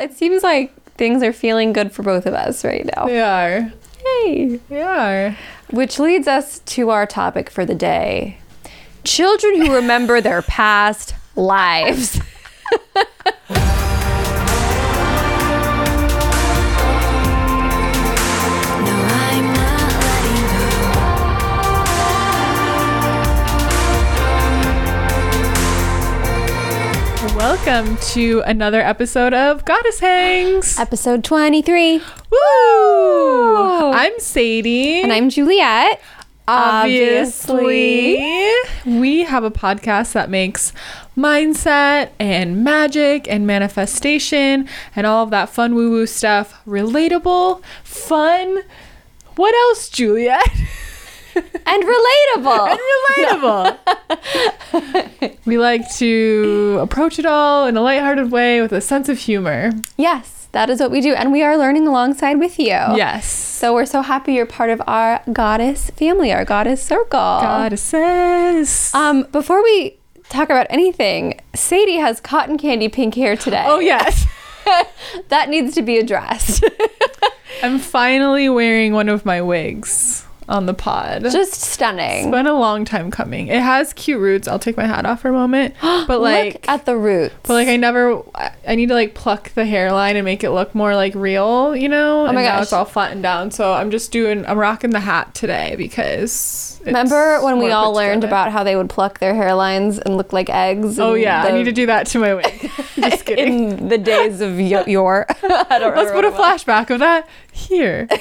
it seems like things are feeling good for both of us right now. They are. Hey. They are. Which leads us to our topic for the day children who remember their past lives. Welcome to another episode of Goddess Hangs. Episode 23. Woo! I'm Sadie. And I'm Juliet. Obviously, we have a podcast that makes mindset and magic and manifestation and all of that fun woo woo stuff relatable, fun. What else, Juliet? And relatable. relatable. we like to approach it all in a lighthearted way with a sense of humor. yes, that is what we do. And we are learning alongside with you. Yes. So we're so happy you're part of our goddess family, our goddess circle. Goddesses. Um, before we talk about anything, Sadie has cotton candy pink hair today. oh, yes. that needs to be addressed. I'm finally wearing one of my wigs on the pod. Just stunning. It's been a long time coming. It has cute roots. I'll take my hat off for a moment. But like Look at the roots. but like I never I need to like pluck the hairline and make it look more like real, you know? Oh my and now gosh. it's all flattened down. So I'm just doing I'm rocking the hat today because it's Remember when we all learned together. about how they would pluck their hairlines and look like eggs? Oh yeah, I need to do that to my wig. just kidding. in the days of y- yore. I don't Let's remember put a what it was. flashback of that here.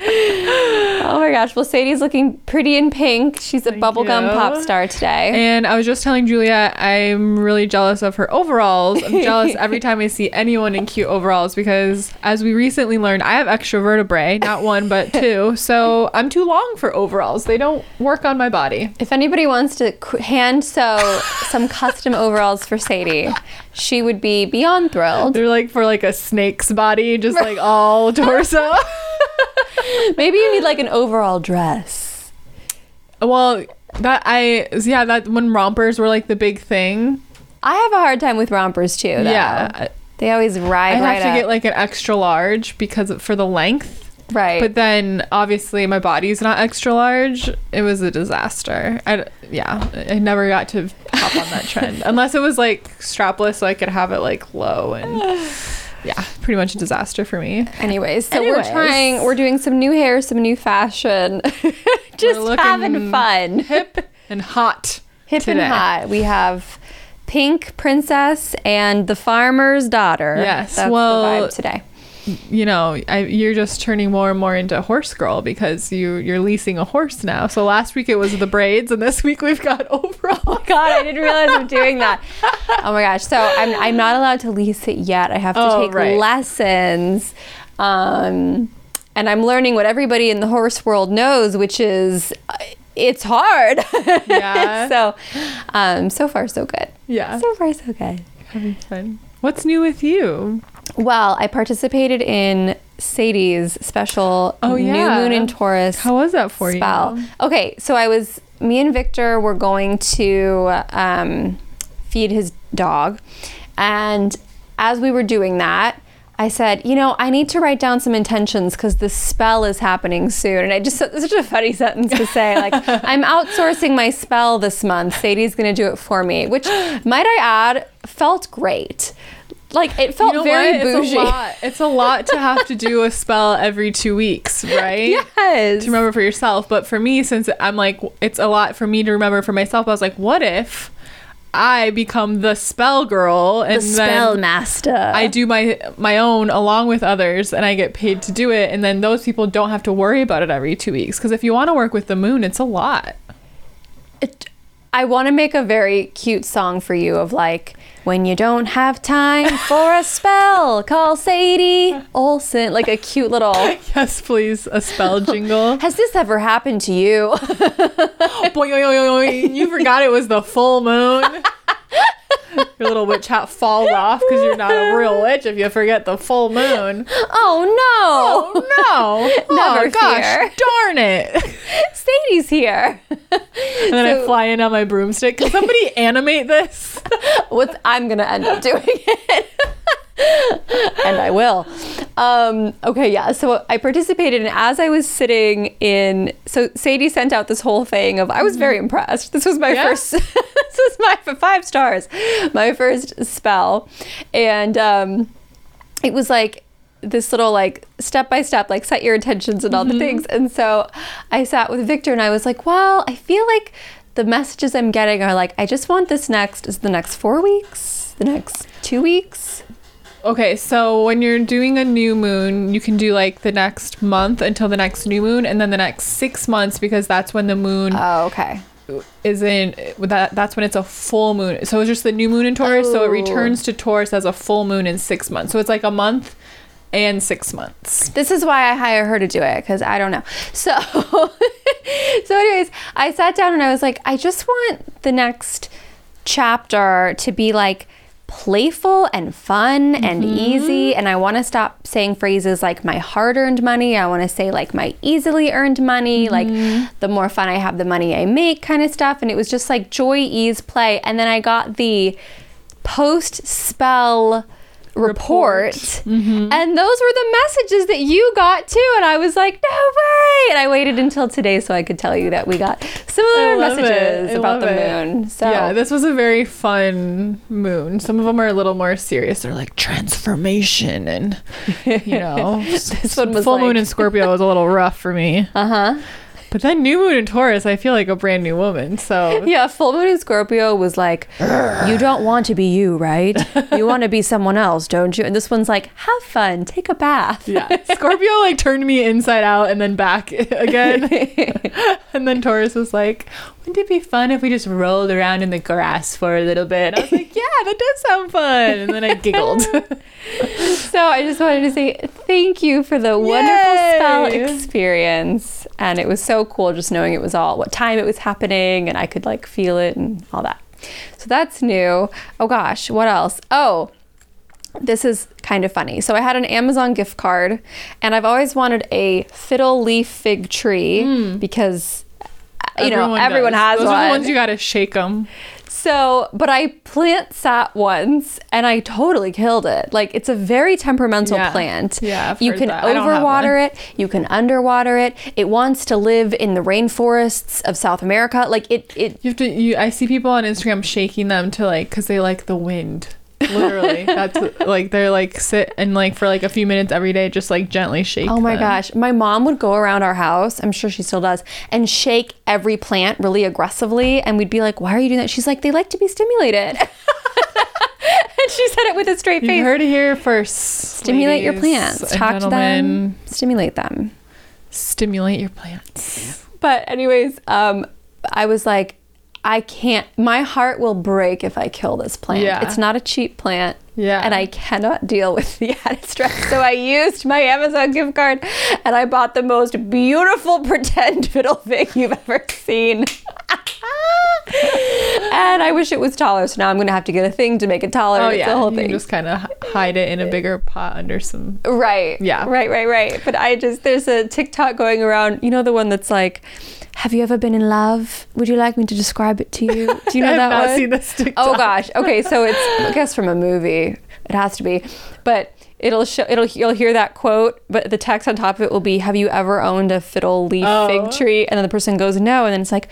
Oh my gosh. Well, Sadie's looking pretty in pink. She's a Thank bubblegum you. pop star today. And I was just telling Julia, I'm really jealous of her overalls. I'm jealous every time I see anyone in cute overalls because, as we recently learned, I have extra vertebrae, not one, but two. So I'm too long for overalls. They don't work on my body. if anybody wants to hand sew some custom overalls for Sadie, she would be beyond thrilled. They're like for like a snake's body, just like all torso. Maybe you need like an overall dress. well, that I, yeah, that when rompers were like the big thing. I have a hard time with rompers too. Though. Yeah. They always ride I'd right have to up. get like an extra large because for the length. right. But then obviously my body's not extra large. It was a disaster. I yeah, I never got to hop on that trend unless it was like strapless so I could have it like low and yeah, pretty much a disaster for me. Anyways, so Anyways. we're trying, we're doing some new hair, some new fashion, just having fun. Hip and hot. Hip and hot. We have Pink Princess and the Farmer's Daughter. Yes, That's well- the vibe today. You know, I, you're just turning more and more into a horse girl because you you're leasing a horse now. So last week it was the braids, and this week we've got overalls. God, I didn't realize I'm doing that. Oh my gosh. So I'm, I'm not allowed to lease it yet. I have to Oh, take right. lessons. Um, and I'm learning what everybody in the horse world knows, which is uh, it's hard. Yeah. so, um, so far, so good. Yeah, So far, so good. having fun. What's new with you? Well, I participated in Sadie's special Oh, New. Moon in Taurus How was that for spell. you? Okay, so I was, me and Victor were going to um, feed his dog. And as we were doing that, I said, you know, I need to write down some intentions because the spell is happening soon. And I just, it's such a funny sentence to say. Like, I'm outsourcing my spell this month. Sadie's going to do it for me, which, might I add, felt great. Like, it felt You know very what? bougie. It's a lot. It's a lot to have to do a spell every two weeks, right? Yes. To remember for yourself. But for me, since I'm like, it's a lot for me to remember for myself, I was like, what if I become the spell girl and the spell master. I do my my own along with others and I get paid to do it and then those people don't have to worry about it every two weeks because if you want to work with the moon it's a lot it, I want to make a very cute song for you of like when you don't have time for a spell, call Sadie Olson. Like a cute little. yes please a spell jingle Has this ever happened to you? Oing. you forgot it was the full moon your little witch hat falls off because you're not a real witch if you forget the full moon Oh no! oh no Never oh, gosh fear. darn it Sadie's here. and then I fly in on my broomstick can somebody animate this What's I'm gonna end up doing it. And I will. Um, okay, yeah. So I participated, and as I was sitting in, so Sadie sent out this whole thing of I was very impressed. This was my Yeah? first. this was my five stars, my first spell, and um, it was like this little like step by step like set your intentions and all the things and so i sat with victor and i was like well i feel like the messages i'm getting are like i just want this next is the next four weeks the next two weeks Okay, so when you're doing a new moon, you can do like the next month until the next new moon, and then the next six months because that's when the moon oh okay is in. That that's when it's a full moon. So it's just the new moon in Taurus, so it Oh. returns to Taurus as a full moon in six months. So it's like a month and six months. this is why i hire her to do it because i don't know so so anyways i sat down and i was like i just want the next chapter to be like playful and fun and mm-hmm. easy. And i want to stop saying phrases like my hard-earned money. I want to say like my easily earned money. Mm-hmm. Like the more fun i have the money i make kind of stuff. And it was just like joy ease play. And then i got the post spell report, and those were the messages that you got too and i was like no way and i waited until today so i could tell you that we got similar messages about the it. moon so Yeah, this was a very fun moon. Some of them are a little more serious. They're like transformation and you know. This one was full moon in Scorpio was a little rough for me. uh-huh But then new moon in Taurus, I feel like a brand new woman. So yeah full moon in scorpio was like you don't want to be you right you want to be someone else don't you and this one's like have fun take a bath yeah, Scorpio like turned me inside out and then back again. and then Taurus was like, "Wouldn't it be fun if we just rolled around in the grass for a little bit?" I was like, "Yeah, that does sound fun." And then I giggled. So I just wanted to say thank you for the wonderful spell experience. And it was so cool just knowing it was all what time it was happening and I could like feel it and all that. So that's new. Oh gosh, what else? Oh, this is kind of funny. So I had an Amazon gift card and I've always wanted a fiddle leaf fig tree hmm. because you know, everyone does. has Those one. are the ones you gotta shake them. So, but I plant sat once and I totally killed it. Like it's a very temperamental Yeah. plant. Yeah, I've you can that. I don't have overwater it, you can underwater it. It wants to live in the rainforests of South America. Like it it You have to. You, I see people on Instagram shaking them to like, cause they like the wind. Literally, that's like they're like sit and like for like a few minutes every day, just like gently shake. Oh my them. gosh. My mom would go around our house, I'm sure she still does, and shake every plant really aggressively. And we'd be like, why are you doing that? She's like, they like to be stimulated. and she said it with a straight You face. heard it here first. Stimulate your plants. Talk to them. Stimulate them. Stimulate your plants. But anyways, um, I was like, I can't. My heart will break if I kill this plant. Yeah. It's not a cheap plant. Yeah. And I cannot deal with the added stress. So I used my Amazon gift card and I bought the most beautiful pretend fiddle thing you've ever seen. and I wish it was taller. So now I'm going to have to get a thing to make it taller. Oh It's yeah, the whole thing. can just kind of hide it in a bigger pot under some. Right. Yeah. Right, right, right. But I just, there's a TikTok going around, you know, the one that's like, have you ever been in love? Would you like me to describe it to you? Do you know that not one? seen this TikTok. Oh gosh. Okay, so it's I guess from a movie. It has to be. But it'll show it'll you'll hear that quote, but the text on top of it will be have you ever owned a fiddle leaf Oh. fig tree? And then the person goes no and then it's like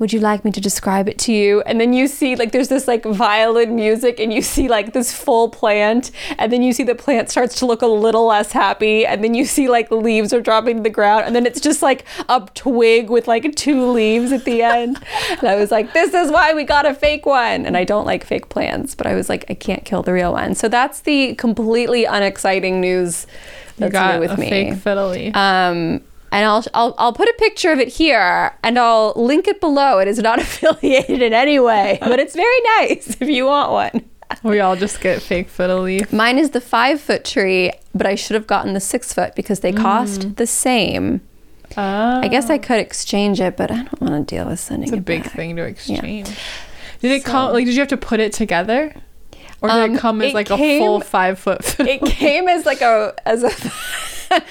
would you like me to describe it to you? And then you see like there's this like violin music and you see like this full plant and then you see the plant starts to look a little less happy and then you see like the leaves are dropping to the ground and then it's just like a twig with like two leaves at the end. and I was like, this is why we got a fake one. And I don't like fake plants, but I was like, I can't kill the real one. So that's the completely unexciting news You that's got new with a me. fake fiddly. Um, and I'll, I'll I'll put a picture of it here and I'll link it below. It is not affiliated in any way, but it's very nice if you want one. we all just get fake fiddle leaf. Mine is the five foot tree, but I should have gotten the six foot because they cost Mm. the same. Ah, I guess I could exchange it, but I don't want to deal with sending it's a it big back. thing to exchange. Did it So- come? Like, did you have to put it together, or did Um, it come as it like came- a full five foot fiddle? It came as like a as a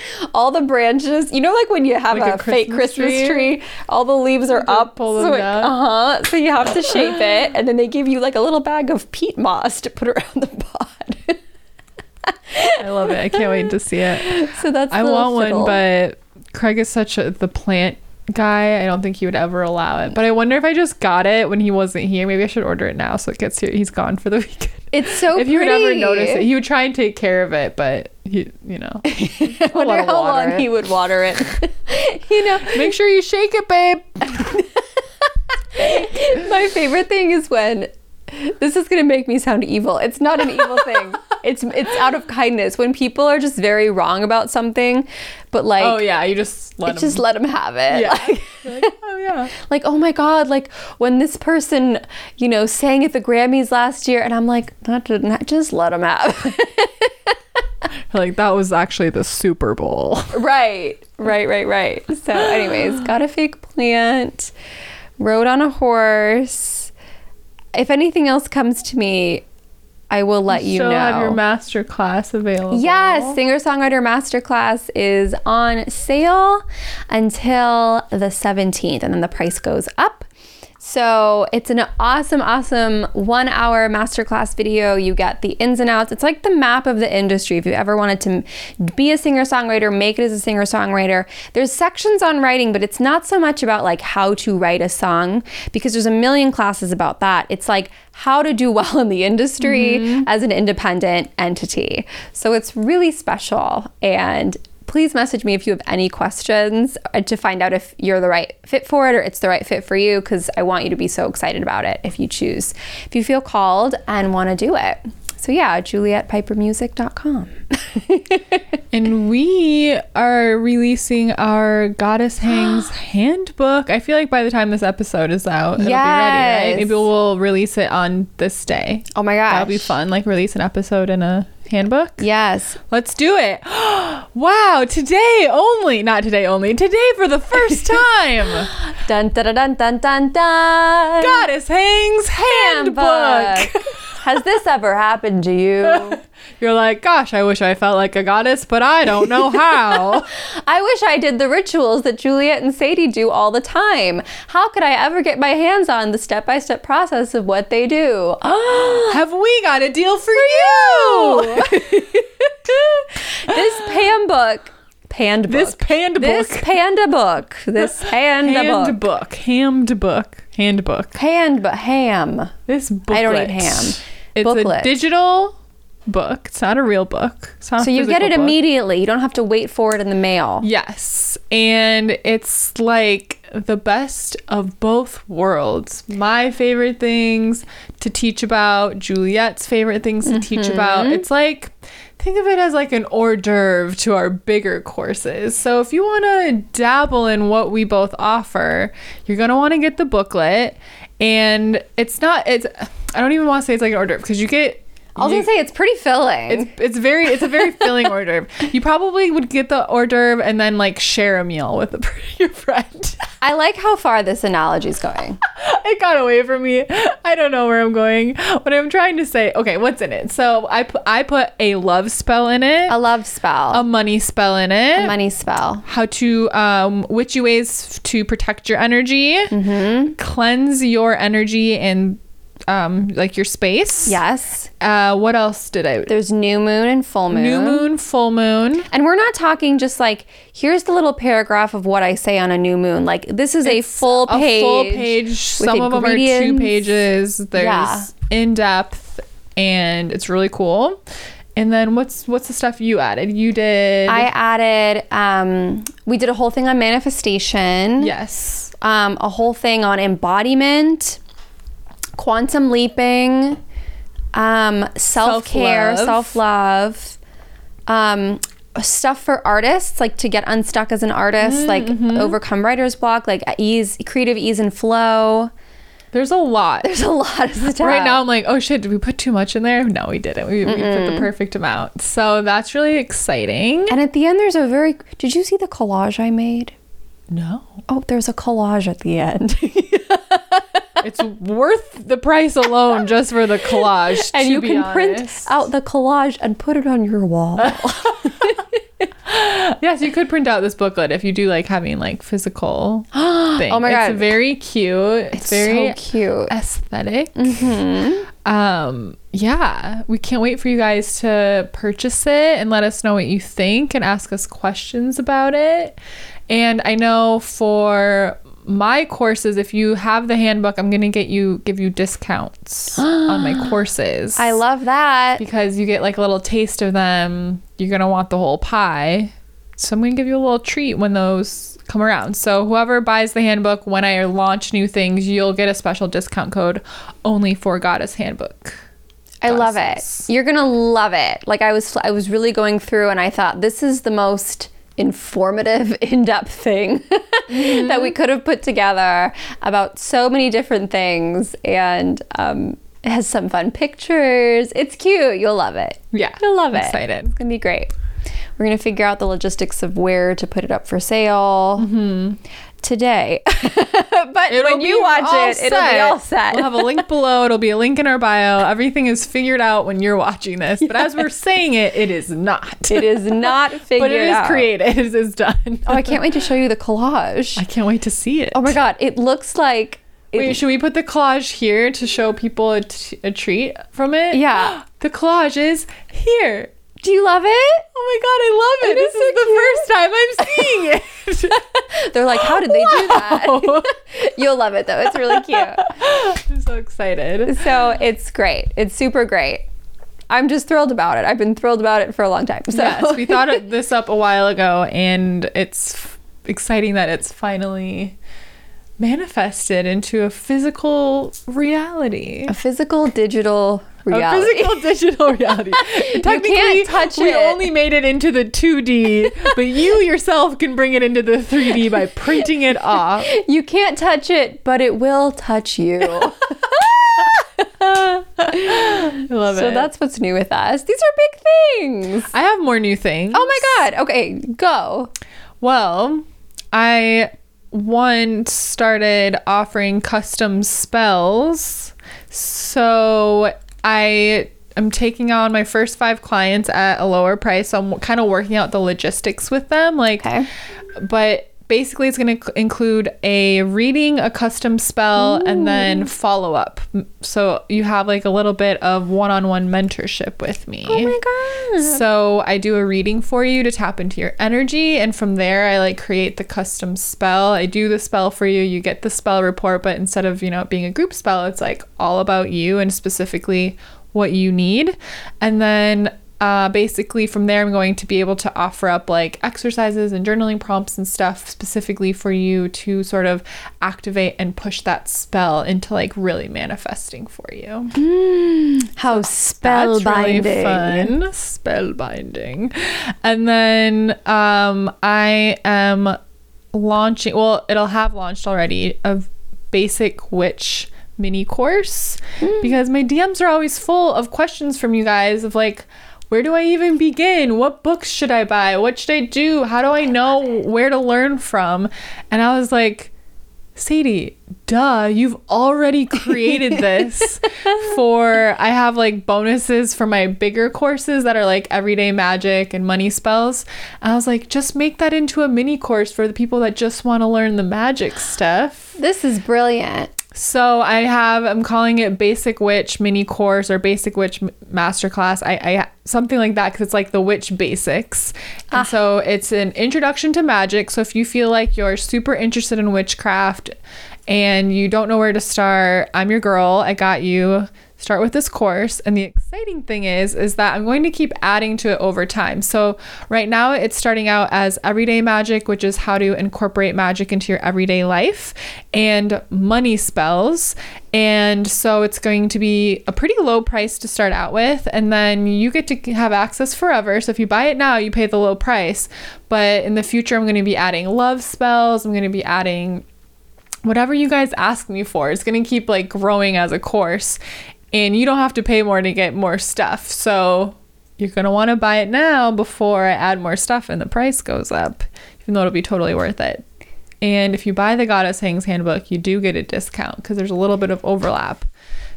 all the branches. You know, like when you have Like a, a fake Christmas Christmas tree? tree? all the leaves are up. pull them so down? uh huh. So you have to shape it, and then they give you like a little bag of peat moss to put around the pot. I love it. I can't wait to see it. So that's I want one, but Craig is such a the plant guy. I don't think he would ever allow it. But I wonder if I just got it when he wasn't here. Maybe I should order it now so it gets here. He's gone for the weekend. it's so if you would ever notice it, he would try and take care of it, but he, you know, I wonder how long it. he would water it. you know, make sure you shake it, babe. my favorite thing is when this is gonna make me sound evil. It's not an evil thing. It's it's out of kindness when people are just very wrong about something, but like oh yeah, you just let him. just let them have it. yeah. Like, like, oh yeah. like, oh my god, like when this person, you know, sang at the Grammys last year, and I'm like, not, to- not just let them have. it. Like that was actually the Super Bowl. right, right, right, right. So, anyways, got a fake plant, rode on a horse. If anything else comes to me, I will let you Still know. have your master class available. Yes, Singer Songwriter Masterclass is on sale until the 17th, and then the price goes up. So it's an awesome, awesome one hour masterclass video. You get the ins and outs. It's like the map of the industry. If you ever wanted to be a singer songwriter, make it as a singer songwriter, there's sections on writing, but it's not so much about like how to write a song because there's a million classes about that. It's like how to do well in the industry mm-hmm. as an independent entity. So it's really special. And please message me if you have any questions uh, to find out if you're the right fit for it or it's the right fit for you because I want you to be so excited about it if you choose, if you feel called and want to do it. So yeah, julietpipermusic.com. And we are releasing our Goddess Hangs handbook. I feel like by the time this episode is out, it'll be ready, right? Maybe we'll release it on this day. Oh my gosh. That'll be fun. Like release an episode in a handbook. Yes. Let's do it. wow, today only. Not today only. Today for the first time. Dun dun dun dun dun dun. Goddess Hangs handbook. Has this ever happened to you? You're like, gosh, I wish I felt like a goddess, but I don't know how. I wish I did the rituals that Juliet and Sadie do all the time. How could I ever get my hands on the step by step process of what they do? Have we got a deal for you? this Pam book, Pand book. This panda book. This panda book. This panda book. Handbook. Hammed book. Handbook. Hand but ham. This booklet. I don't eat ham. It's Booklet. a digital book. It's not a real book. It's not a So you get it book. immediately. You don't have to wait for it in the mail. Yes. And it's like the best of both worlds. My favorite things to teach about, Juliet's favorite things to teach about. Mm-hmm. It's like, think of it as like an hors d'oeuvre to our bigger courses. So if you want to dabble in what we both offer, you're going to want to get the booklet. And it's not, it's, I don't even want to say it's like an hors d'oeuvre because you get, I was you- gonna say it's pretty filling. it's it's very it's a very filling hors d'oeuvre. You probably would get the hors d'oeuvre and then like share a meal with a, your friend. I like how far this analogy is going. it got away from me. I don't know where I'm going. What I'm trying to say. Okay, what's in it? So I put I put a love spell in it, A love spell. a money spell in it, a money spell. how to um witchy ways to protect your energy, Mm-hmm. cleanse your energy and um like your space. Yes. Uh, what else did I? There's new moon and full moon. New moon, full moon. And we're not talking just like here's the little paragraph of what I say on a new moon. Like this is a full a page. full page. Some of them are two pages. There's Yeah. in depth, and it's really cool. And then what's what's the stuff you added? You did I added um we did a whole thing on manifestation. yes. Um a whole thing on embodiment, quantum leaping, um self-care, Self-love. self-love. Um stuff for artists like to get unstuck as an artist, like Mm-hmm. overcome writer's block, like ease creative ease and flow. There's a lot. There's a lot of stuff. Right now, I'm like, oh shit, did we put too much in there? No, we didn't. We, we put the perfect amount. So that's really exciting. And at the end, there's a very. Did you see the collage I made? No, Oh, there's a collage at the end. it's worth the price alone just for the collage. and you can print out the collage and put it on your wall. Yes, you could print out this booklet if you do like having like physical thing. Oh my god, It's very cute. It's, It's very so cute. aesthetic. Um, yeah, we can't wait for you guys to purchase it and let us know what you think and ask us questions about it. And I know for my courses, if you have the handbook, I'm gonna get you give you discounts on my courses. I love that. because you get like a little taste of them. You're gonna want the whole pie. So I'm gonna give you a little treat when those come around. So whoever buys the handbook when I launch new things, you'll get a special discount code only for Goddess Handbook. I love it. You're gonna love it. Like I was, I was really going through, and I thought this is the most informative, in-depth thing that we could have put together about so many different things, and um, it has some fun pictures. It's cute. You'll love it. Yeah, You'll love I'm it. excited. It's gonna be great. We're gonna figure out the logistics of where to put it up for sale today. but when you watch it, it'll be all set. We'll have a link below. It'll be a link in our bio. Everything is figured out when you're watching this. But as we're saying it, it is not. it is not figured out. but it is out. created. It is done. Oh, I can't wait to show you the collage. I can't wait to see it. Oh my god, it looks like. It, Wait, should we put the collage here to show people a, t- a treat from it? Yeah. The collage is here. Do you love it? Oh my god, I love it. It This is is the first time I'm seeing it. They're like, how did they do that? You'll love it though. It's really cute. I'm so excited. So it's great. It's super great. I'm just thrilled about it. I've been thrilled about it for a long time. So Yes, we thought of this up a while ago, and it's exciting that it's finally manifested into a physical reality. a physical digital reality. A physical digital reality. Technically, touch we it. only made it into the 2D, but you yourself can bring it into the 3D by printing it off. you can't touch it, but it will touch you. I love so it. So that's what's new with us. These are big things. I have more new things. Oh my god. Okay, go. Well, I once started offering custom spells. So I am taking on my first five clients at a lower price. So I'm kind of working out the logistics with them. Like, Okay. but basically it's going to include a reading, a custom spell, and then follow up. So you have like a little bit of one on one mentorship with me. Oh my god. So I do a reading for you to tap into your energy, and from there I like create the custom spell. I do the spell for you. You get the spell report, but instead of you know being a group spell, it's like all about you and specifically what you need. And then uh, basically from there I'm going to be able to offer up like exercises and journaling prompts and stuff specifically for you to sort of activate and push that spell into like really manifesting for you. How That's really spellbinding. fun. Spellbinding. And then um, I am launching, well, it'll have launched already, a basic witch mini course because my DMs are always full of questions from you guys of like, where do I even begin? What books should I buy? What should I do? How do I know where to learn from? And I was like, Sadie, duh, you've already created this for I have like bonuses for my bigger courses that are like everyday magic and money spells. And I was like, just make that into a mini course for the people that just want to learn the magic stuff. This is brilliant. So I have I'm calling it Basic Witch mini course or Basic Witch Masterclass. I, I something like that because it's like the witch basics. And ah. so it's an introduction to magic. So if you feel like you're super interested in witchcraft and you don't know where to start, I'm your girl. I got you. Start with this course. And the exciting thing is is that I'm going to keep adding to it over time. So right now it's starting out as everyday magic, which is how to incorporate magic into your everyday life and money spells. And so it's going to be a pretty low price to start out with. And then you get to have access forever. So if you buy it now, you pay the low price. But in the future, I'm going to be adding love spells. I'm going to be adding whatever you guys ask me for. It's going to keep like growing as a course. And you don't have to pay more to get more stuff. So you're going to want to buy it now before I add more stuff and the price goes up, even though it'll be totally worth it. And if you buy the Goddess Hangs handbook, you do get a discount because there's a little bit of overlap.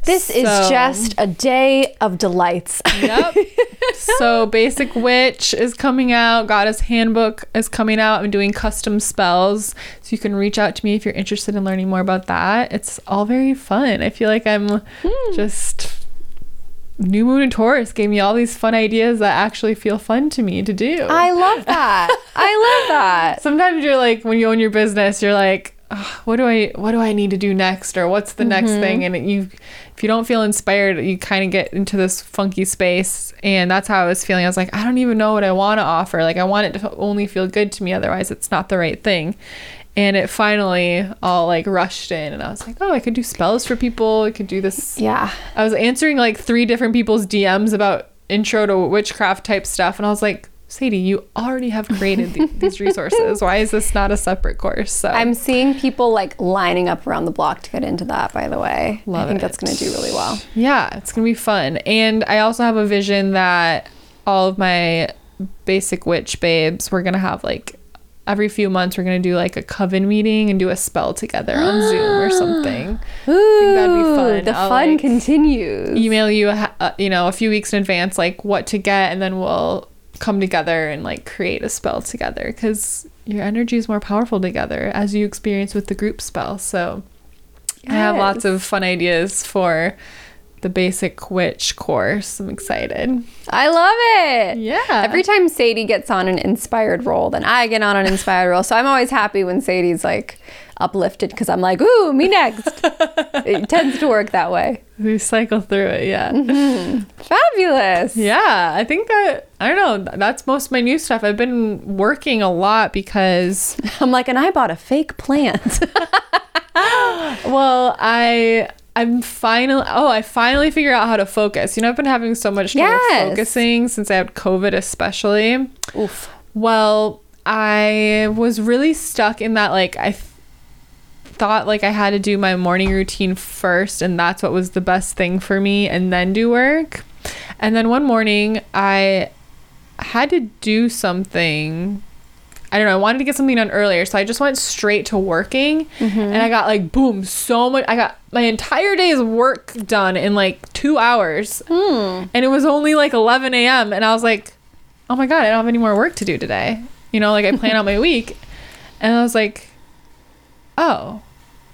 This is just a day of delights. Yep. so Basic Witch is coming out. Goddess Handbook is coming out. I'm doing custom spells. So you can reach out to me if you're interested in learning more about that. It's all very fun. I feel like I'm hmm. just new moon and Taurus gave me all these fun ideas that actually feel fun to me to do. I love that. I love that. Sometimes you're like when you own your business, you're like, "Ugh, what do I what do I need to do next or what's the next mm-hmm. thing and you if you don't feel inspired, you kind of get into this funky space and that's how I was feeling. I was like, I don't even know what I want to offer. Like I want it to only feel good to me otherwise it's not the right thing. And it finally all like rushed in and I was like, "Oh, I could do spells for people. I could do this Yeah. I was answering like three different people's DMs about intro to witchcraft type stuff, and I was like, Sadie, you already have created th- these resources. Why is this not a separate course? So I'm seeing people like lining up around the block to get into that, by the way. Love I think it. that's going to do really well. yeah, it's gonna be fun. And I also have a vision that all of my basic witch babes, we're gonna have like every few months we're gonna do like a coven meeting and do a spell together on Zoom or something. Ooh, that'd be fun. The I'll, fun like, continues. email you uh, you know a few weeks in advance like what to get and then we'll come together and like create a spell together because your energy is more powerful together as you experience with the group spell. So i have lots of fun ideas for the basic witch course. I'm excited. I love it. yeah. Every time Sadie gets on an inspired roll, then I get on an inspired roll. So I'm always happy when Sadie's like uplifted because I'm like, ooh, me next. it tends to work that way. we cycle through it yeah mm-hmm. Fabulous. yeah i think that i don't know that's most of my new stuff i've been working a lot because I'm like, and I bought a fake plant. Well, I I'm finally oh I finally figured out how to focus. You know I've been having so much trouble Yes. focusing since I had COVID, especially. Oof. Well, I was really stuck in that like I thought like I had to do my morning routine first, and that's what was the best thing for me, and then do work. And then one morning I had to do something. I don't know. I wanted to get something done earlier, so I just went straight to working, mm-hmm. and I got like boom, so much. I got my entire day's work done in like two hours, hmm. and it was only like 11 a.m. And I was like, oh my god, I don't have any more work to do today. You know, like I plan out my week, and I was like, oh,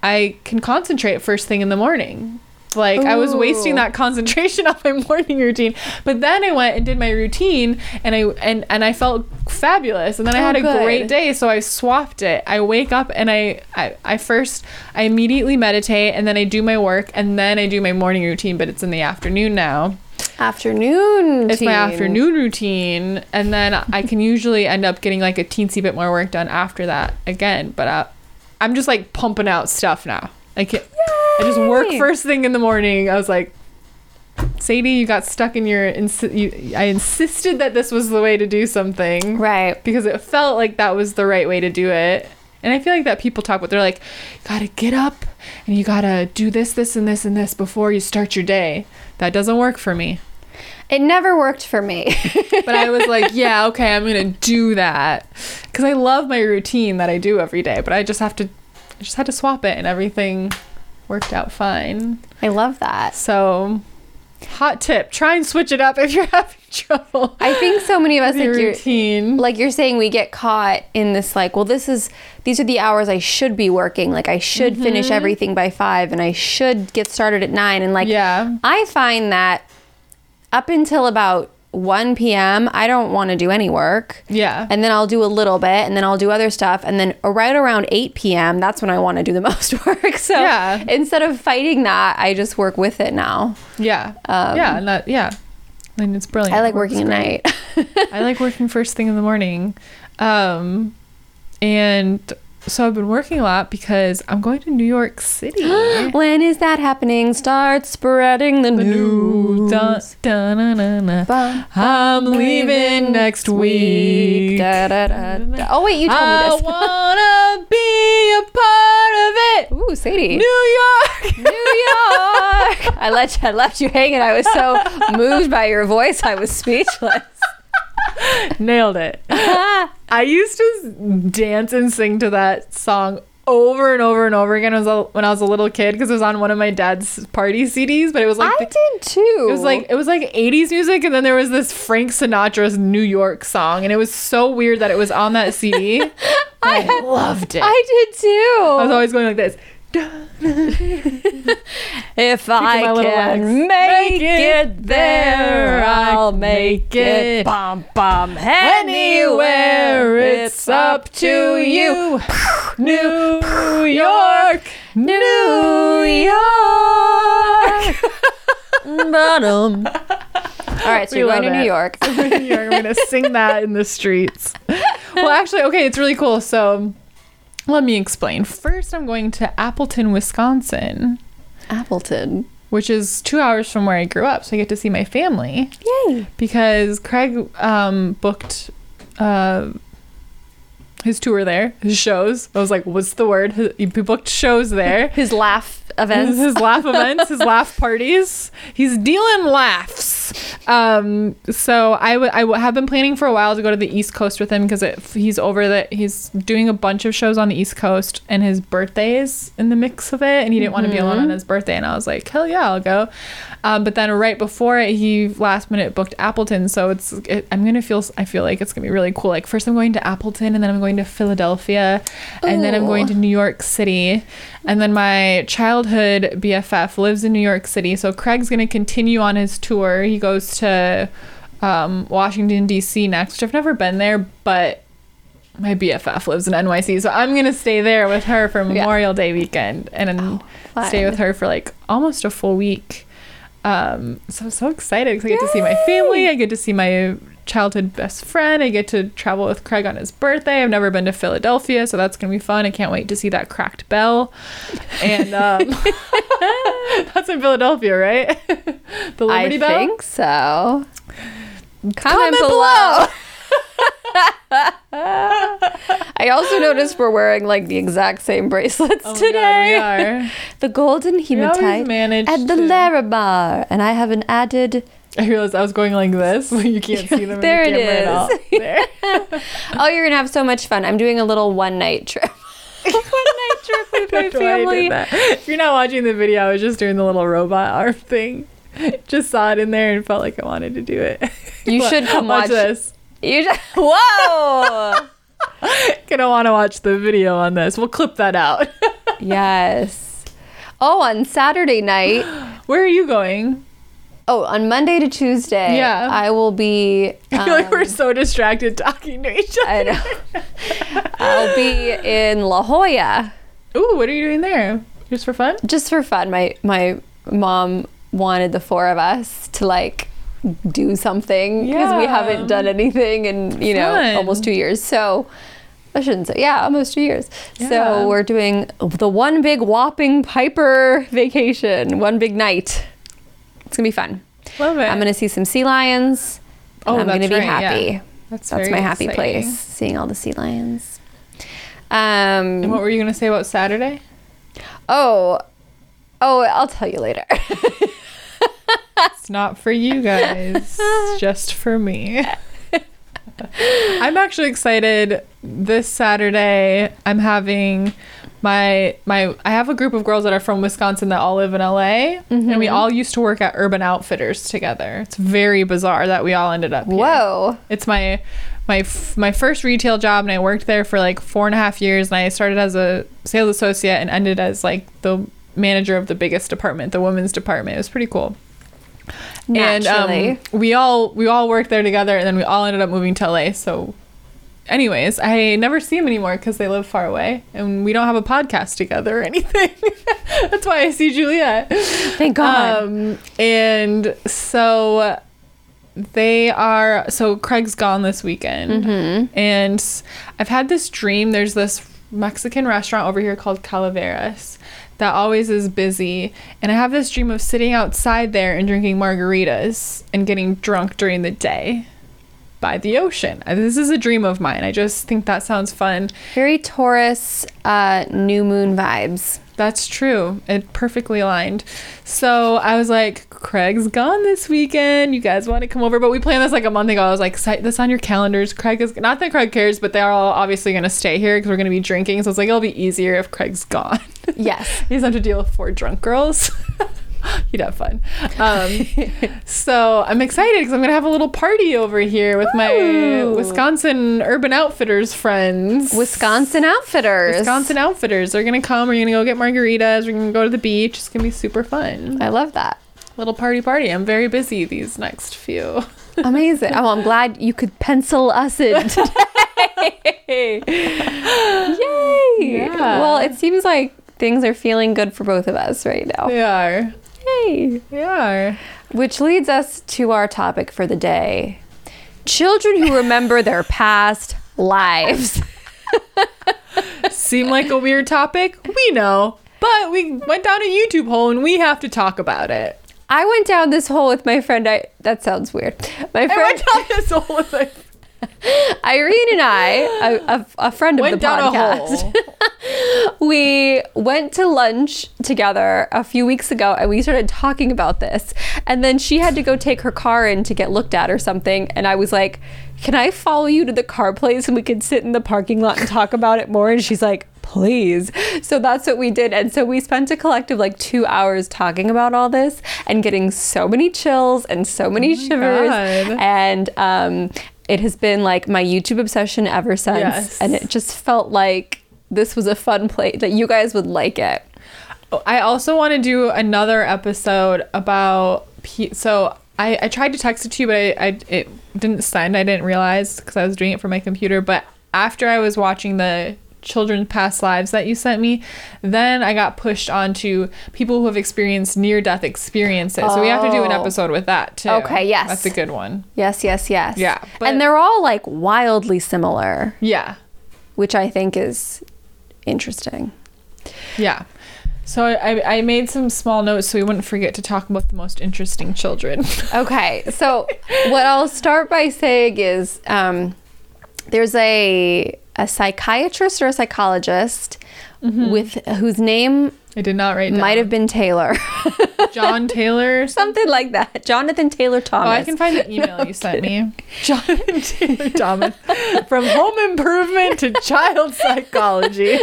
I can concentrate first thing in the morning. Like I was wasting that concentration on my morning routine. But then I went and did my routine and I and and I felt fabulous. And then I Oh, had a good. great day, so I swapped it. I wake up and I, I I first I immediately meditate and then I do my work and then I do my morning routine, but it's in the afternoon now. Afternoon. It's my afternoon routine, and then I can usually end up getting like a teensy bit more work done after that again. But uh, I'm just like pumping out stuff now. I can I just work first thing in the morning. I was like, Sadie, you got stuck in your. Insi- you, I insisted that this was the way to do something Right. because it felt like that was the right way to do it. And I feel like that people talk about they're like, gotta get up and you gotta do this, this, and this, and this before you start your day. That doesn't work for me. It never worked for me. But I was like, yeah, okay, I'm gonna do that because I love my routine that I do every day. But I just have to, I just had to swap it, and everything worked out fine. I love that. So, hot tip: try and switch it up if you're having trouble. I think so many of us like you're like you're saying we get caught in this like well this is these are the hours I should be working like I should Mm-hmm. finish everything by 5 and I should get started at 9 and like Yeah. I find that up until about 1 p.m. I don't want to do any work. Yeah. And then I'll do a little bit and then I'll do other stuff. And then right around 8 p.m., that's when I want to do the most work. So Yeah. instead of fighting that, I just work with it now. yeah, Um, yeah, and that yeah, and it's brilliant. I like working at night. I like working first thing in the morning. Um, and so I've been working a lot because I'm going to New York City. when is that happening? Start spreading the, news. Dun, dun, dun, dun, dun. Bum, I'm leaving next week. Da, da, da, da. Oh wait, you told I me this. I wanna be a part of it. Ooh, Sadie. New York. New York. I let you, I left you hanging. I was so moved by your voice, I was speechless. Nailed it. I used to dance and sing to that song over and over and over again when I was a, when I was a little kid because it was on one of my dad's party CDs. But it was like I the- did too. it was like it was like 80s music, and then there was this Frank Sinatra's New York song, and it was so weird that it was on that CD. I loved it. I did too. I was always going like this. If I can legs. make it there, I'll make it. Bum bum anywhere. It's up to you. New York. New York. Bottom. All right, so We you're going to New it. York. New York. I'm gonna sing that in the streets. Well, actually, okay, it's really cool. So, let me explain. First, I'm going to Appleton, Wisconsin, Appleton. which is two hours from where I grew up. So I get to see my family Yay. because Craig um, booked uh, his tour there, his shows. I was like, what's the word? He booked shows there. His laugh events. his laugh events, his laugh parties. He's dealing laughs. Um, so I I have been planning for a while to go to the East Coast with him because he's over the he's doing a bunch of shows on the East Coast and his birthday is in the mix of it and he didn't want to be alone on his birthday and I was like hell yeah I'll go. Um, but then right before it, he last minute booked Appleton, so it's it, I'm gonna feel I feel like it's gonna be really cool. Like first I'm going to Appleton and then I'm going to Philadelphia and then I'm going to New York City. And then my childhood BFF lives in New York City. So Craig's going to continue on his tour. He goes to um, Washington, D.C. next, which I've never been there, but my BFF lives in NYC. So I'm going to stay there with her for Memorial Day weekend and then stay with her for like almost a full week. Um, so I'm so excited because I get to see my family. I get to see my childhood best friend. I get to travel with Craig on his birthday. I've never been to Philadelphia, so that's gonna be fun. I can't wait to see that cracked bell. And um, that's in Philadelphia, right? the I Liberty Bell. think so. Comment, Comment below. I also noticed we're wearing like the exact same bracelets Oh my God, today. we are. The golden hematite at the to- Larabar, and I have an added. I realized I was going like this. You can't see them. There in it the camera at all. There. Oh, you're gonna have so much fun! I'm doing a little one night trip. one night trip with my That's why I did family. If you're not watching the video, I was just doing the little robot arm thing. Just saw it in there and felt like I wanted to do it. You should come watch- this. You just whoa. Gonna want to watch the video on this. We'll clip that out. yes. Oh, on Saturday night. Where are you going? Oh, on Monday to Tuesday. Yeah. I will be. I feel like um, we're so distracted talking to each other. I know. I'll be in La Jolla Ooh, what are you doing there? Just for fun? just for fun. My my mom wanted the four of us to like do something because we haven't done anything in you know Fun. almost two years. So I shouldn't say yeah, almost two years. Yeah. So we're doing the one big whopping Piper vacation, one big night. It's gonna be fun. Love it. I'm gonna see some sea lions. Oh, I'm gonna be right, happy. yeah. That's, That's my happy exciting. place, seeing all the sea lions. Um. And what were you gonna say about Saturday? Oh, oh, I'll tell you later. It's not for you guys, it's just for me. I'm actually excited. This Saturday, I'm having my my I have a group of girls that are from Wisconsin that all live in LA, and we mm-hmm. all used to work at Urban Outfitters together. It's very bizarre that we all ended up here. Whoa. It's my my f- my first retail job, and I worked there for like four and a half years. And I started as a sales associate and ended as like the manager of the biggest department, the women's department. It was pretty cool. Naturally. And um, we all we all worked there together, and then we all ended up moving to LA. So, anyways, I never see them anymore because they live far away, and we don't have a podcast together or anything. That's why I see Juliet. Thank God. Um, and so they are. So Craig's gone this weekend, Mm-hmm. and I've had this dream. There's this Mexican restaurant over here called Calaveras that always is busy, and I have this dream of sitting outside there and drinking margaritas and getting drunk during the day by the ocean. Uh, This is a dream of mine. I just think that sounds fun. Very Taurus, uh, new moon vibes. That's true. It perfectly aligned. So I was like, Craig's gone this weekend. You guys want to come over? But we planned this like a month ago. I was like, cite this on your calendars. Craig is not that Craig cares, but they're all obviously going to stay here because we're going to be drinking. So it's like, it'll be easier if Craig's gone. Yes. he doesn't have to deal with four drunk girls. He'd have fun. Um, so I'm excited because I'm gonna have a little party over here with my Wisconsin Urban Outfitters friends. Wisconsin Outfitters. Wisconsin Outfitters. They're gonna come. We're gonna go get margaritas. We're gonna go to the beach. It's gonna be super fun. I love that. Little party party. I'm very busy these next few. Amazing. Oh, I'm glad you could pencil us in today. Yay. Yeah. Well, it seems like things are feeling good for both of us right now. They are. Yay. They are. Which leads us to our topic for the day children who remember their past lives. Seem like a weird topic? We know. But we went down a YouTube hole and we have to talk about it. I went down this hole with my friend. I that sounds weird. My I friend went down this hole with my Irene and I, a, a, a friend of went the podcast, we went to lunch together a few weeks ago and we started talking about this. And then she had to go take her car in to get looked at or something. And I was like, Can I follow you to the car place and we could sit in the parking lot and talk about it more? And she's like, Please. So that's what we did. And so we spent a collective like two hours talking about all this and getting so many chills and so many shivers. God. And um, it has been like my YouTube obsession ever since. Yes. And it just felt like this was a fun play that you guys would like it. I also want to do another episode about. P- so I, I tried to text it to you, but I, I it didn't send. I didn't realize because I was doing it for my computer. But after I was watching the children's past lives that you sent me, then I got pushed onto people who have experienced near death experiences. So we have to do an Oh. episode with that too. Okay, yes. that's a good one. Yes, yes, yes. Yeah, but- and they're all like wildly similar, Yeah, which I think is interesting. yeah. So I, I made some small notes so we wouldn't forget to talk about the most interesting children. Okay, so what I'll start by saying is um, there's a a psychiatrist or a psychologist Mm-hmm. with whose name I did not write down. might have been Taylor, John Taylor. something. something like that. Jonathan Taylor Thomas. Oh, I can find the email you sent me. Jonathan Taylor Thomas. From home improvement to child psychology.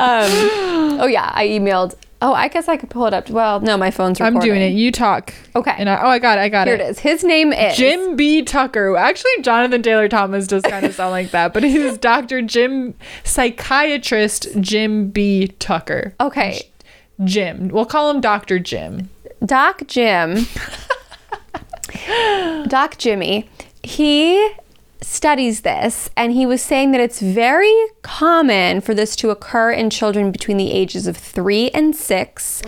oh yeah, I emailed. Oh, I guess I could pull it up. Well, no, my phone's recording. I'm doing it. You talk. Okay. And I, oh, I got it. I got Here it. Here it is. His name is Jim B. Tucker. Actually, Jonathan Taylor Thomas does kind of sound like that, but he's Dr. Jim, psychiatrist Jim B. Tucker. Okay, Jim. We'll call him Dr. Jim. Doc Jim. Doc Jimmy. He studies this and he was saying that it's very common for this to occur in children between the ages of three and 6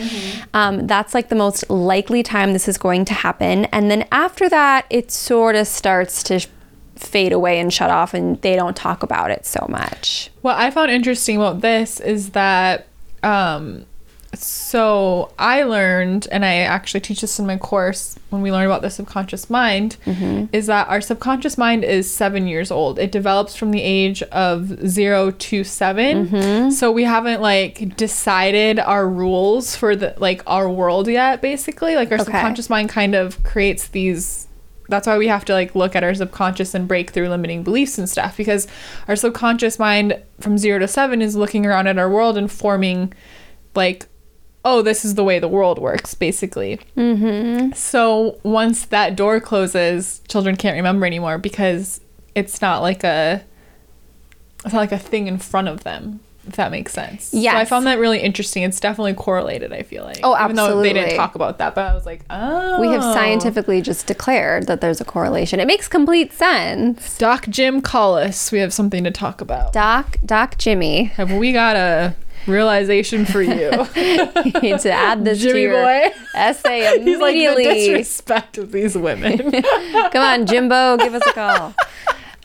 Um, that's like the most likely time this is going to happen. And then after that, it sort of starts to fade away and shut off, and they don't talk about it so much. What I found interesting about this is that, um, so I learned, and I actually teach this in my course when we learn about the subconscious mind, mm-hmm. is that our subconscious mind is seven years old. It develops from the age of zero to 7 mm-hmm. So we haven't like decided our rules for the like our world yet. Basically, like our Okay. subconscious mind kind of creates these that's why we have to like look at our subconscious and break through limiting beliefs and stuff because our subconscious mind from 0 to 7 is looking around at our world and forming like oh this is the way the world works basically mm-hmm. so once that door closes children can't remember anymore because it's not like a it's not like a thing in front of them if that makes sense so i found that really interesting it's definitely correlated i feel like Oh, absolutely. even though they didn't talk about that but i was like oh We have scientifically just declared that there's a correlation. It makes complete sense. Doc Jim Collis, we have something to talk about. Doc, Doc Jimmy, Have we got a realization for you? you need to add this to Jimmy your boy. essay He's like the disrespect of these women. Come on, Jimbo, give us a call.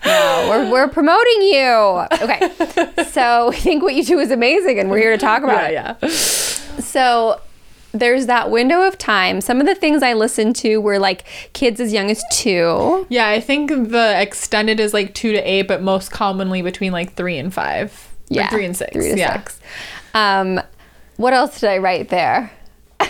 No, we're, we're promoting you. Okay. So I think what you do is amazing and we're here to talk about yeah, it. yeah. So there's that window of time. Some of the things I listened to were like kids as young as two. Yeah, I think the extended is like two to eight, but most commonly between like three and five. Or Yeah. three and six. Three to yeah. six. Um, what else did I write there?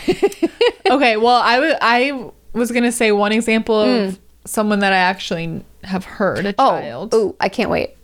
okay, well, I wa- I was gonna say one example of someone that I actually have heard a child. Oh, oh, I can't wait.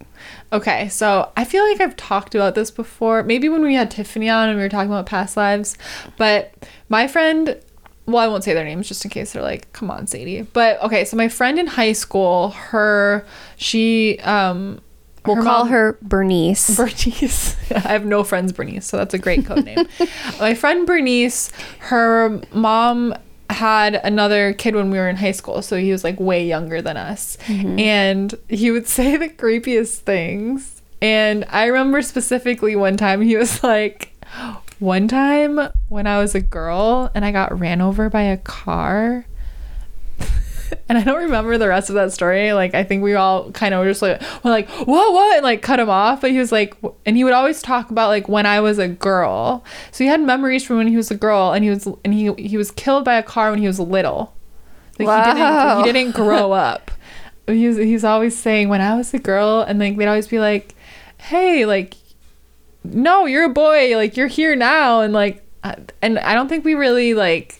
Okay, so I feel like I've talked about this before. Maybe when we had Tiffany on and we were talking about past lives. But my friend, well, I won't say their names just in case they're like, come on, Sadie. But okay, so my friend in high school, her, she, um, We'll her call mom- her Bernice. Bernice. I have no friends Bernice, so that's a great code name. My friend Bernice, her mom had another kid when we were in high school, so he was like way younger than us. Mm-hmm. And he would say the creepiest things. And I remember specifically one time he was like, one time when I was a girl and I got ran over by a car. And I don't remember the rest of that story. Like I think we all kind of were just like, we're like, whoa, what? And like cut him off. But he was like, and he would always talk about like when I was a girl. So he had memories from when he was a girl, and he was and he he was killed by a car when he was little. Like he didn't Wow. he didn't grow up. He was he's always saying when I was a girl, and like they'd always be like, hey, like, no, you're a boy. Like you're here now, and like, uh, and I don't think we really like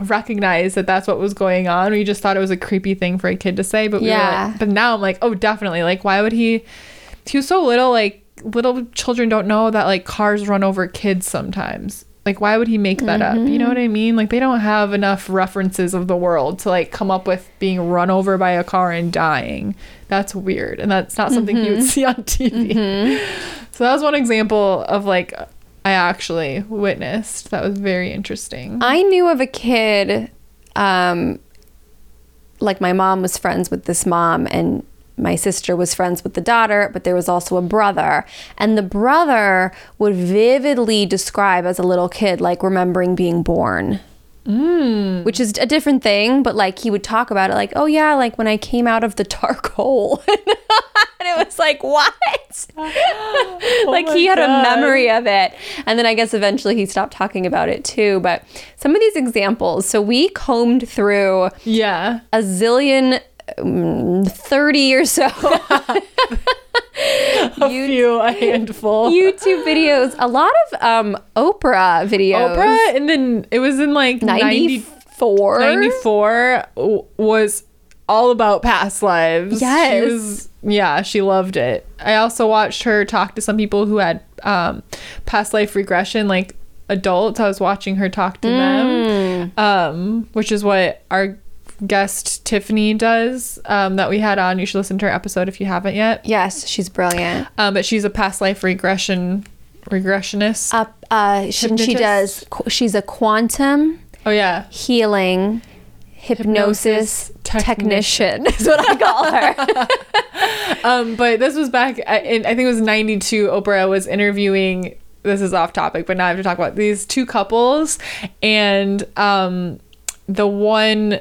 recognized that that's what was going on. We just thought it was a creepy thing for a kid to say, but we were Yeah. like, but now I'm like, oh, definitely. Like, why would he? He was so little. Like, little children don't know that like cars run over kids sometimes. Like, why would he make that up? You know what I mm-hmm. mean? Like, they don't have enough references of the world to like come up with being run over by a car and dying. That's weird, and that's not something you would mm-hmm. see on TV. Mm-hmm. So that was one example of like I actually witnessed. That was very interesting. I knew of a kid, um, like my mom was friends with this mom, and my sister was friends with the daughter, but there was also a brother. And the brother would vividly describe as a little kid, like remembering being born. Mm. Which is a different thing, but like he would talk about it like, oh yeah, like when I came out of the dark hole. and it was like, what? like oh he had a memory of it. And then I guess eventually he stopped talking about it too. But some of these examples, so we combed through yeah. a zillion, 30 or so A few, a handful. YouTube videos, a lot of um, Oprah videos. Oprah, and then it was in like 94. 94 was all about past lives. Yes. She was, yeah, she loved it. I also watched her talk to some people who had um, past life regression, like adults. I was watching her talk to them, um, which is what our guest Tiffany does um, that we had on. You should listen to her episode if you haven't yet. Yes, she's brilliant. Um, but she's a past life regression regressionist. Uh, uh, she, she does, she's a quantum oh yeah. healing hypnosis, Hypnosis technician is what I call her. Um, but this was back in I think it was '92. Oprah was interviewing. This is off topic, but now I have to talk about these two couples, and um, the one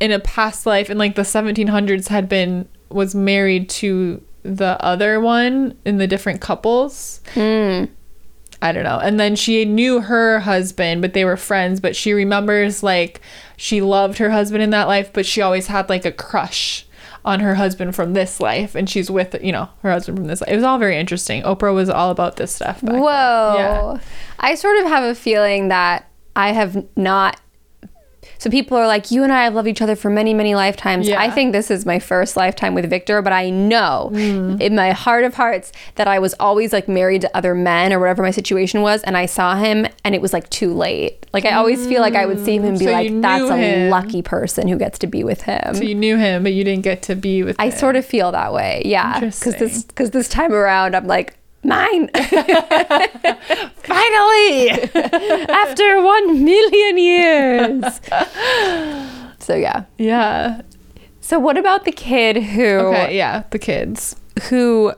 in a past life in like the 1700s had been was married to the other one in the different couples. Hmm. I don't know. And then she knew her husband, but they were friends. But she remembers like she loved her husband in that life, but she always had like a crush on her husband from this life. And she's with, you know, her husband from this life. It was all very interesting. Oprah was all about this stuff. Whoa. Yeah. I sort of have a feeling that I have not. So people are like, you and I have loved each other for many, many lifetimes. Yeah. I think this is my first lifetime with Victor, but I know Mm. in my heart of hearts that I was always like married to other men or whatever my situation was, and I saw him and it was like too late. Like I always feel like I would see him and be So like, that's knew a him. lucky person who gets to be with him. So you knew him, but you didn't get to be with I him. sort of feel that way. Yeah. Because this, because this time around, I'm like, mine. Finally! after one million years. so yeah. yeah. So what about the kid who Okay, yeah. The kids. who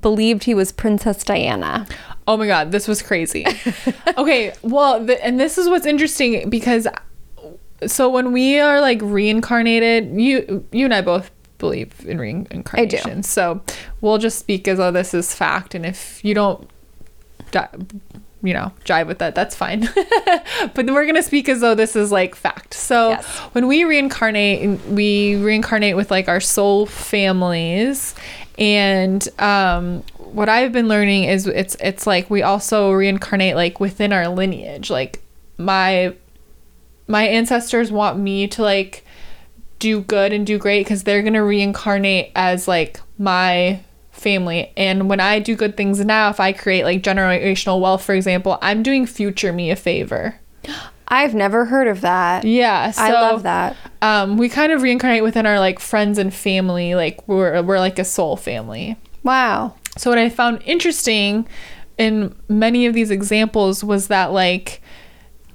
believed he was Princess Diana? Oh my god, this was crazy. okay, well, the, and this is what's interesting because so when we are like reincarnated, you you and I both believe in reincarnation. So we'll just speak as though this is fact, and if you don't, you know, jive with that, that's fine. but we're gonna speak as though this is like fact. So Yes. when we reincarnate, we reincarnate with like our soul families, and um, what I've been learning is it's it's like we also reincarnate like within our lineage. Like my my ancestors want me to like do good and do great because they're gonna reincarnate as like my family. And when I do good things now, if I create like generational wealth, for example, I'm doing future me a favor. I've never heard of that. Yeah, so I love that. Um, we kind of reincarnate within our like friends and family. Like we're we're like a soul family. Wow. So what I found interesting in many of these examples was that like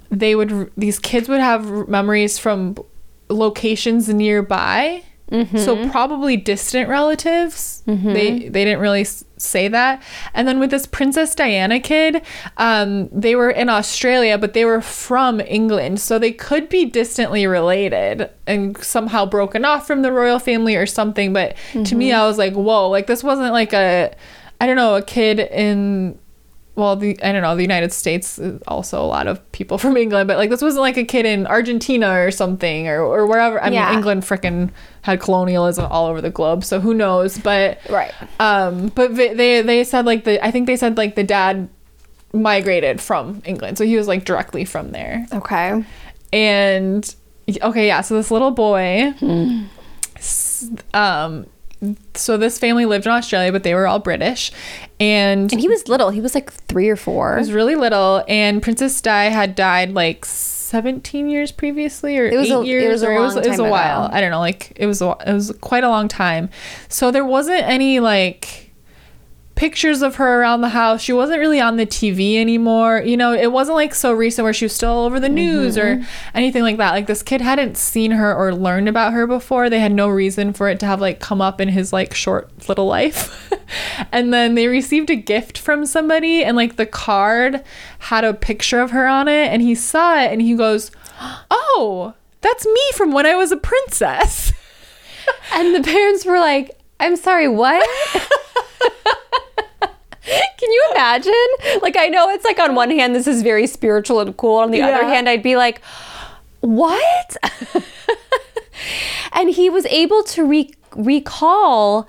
they would these kids would have memories from locations nearby. So mm-hmm. probably distant relatives. Mm-hmm. They they didn't really say that. And then with this Princess Diana kid, um, they were in Australia, but they were from England, so they could be distantly related and somehow broken off from the royal family or something. But to me, mm-hmm. I was like, whoa, like this wasn't like a, I don't know, a kid in well, the I don't know, the United States is also a lot of people from England, but like this wasn't like a kid in Argentina or something or, or wherever. I Yeah. mean, England frickin' had colonialism all over the globe, so who knows? But Right. um, but they they, said like the I think they said like the dad migrated from England, so he was like directly from there. Okay. And okay, yeah, so this little boy, s- um, so this family lived in Australia, but they were all British, and And he was little. He was like three or four. He was really little, and Princess Di had died like 17 years previously, or It was eight a- it years, was a or it was, it was a while. ago. I don't know, like it was a, it was quite a long time. So there wasn't any like pictures of her around the house. She wasn't really on the TV anymore. You know, it wasn't like so recent where she was still all over the news Mm-hmm. or anything like that. Like this kid hadn't seen her or learned about her before. They had no reason for it to have like come up in his like short little life. and then they received a gift from somebody and like the card had a picture of her on it and he saw it and he goes, "Oh, that's me from when I was a princess." And the parents were like, I'm sorry, what? Can you imagine? Like, I know it's like on one hand, this is very spiritual and cool. On the other hand, I'd be like, what? and he was able to re- recall.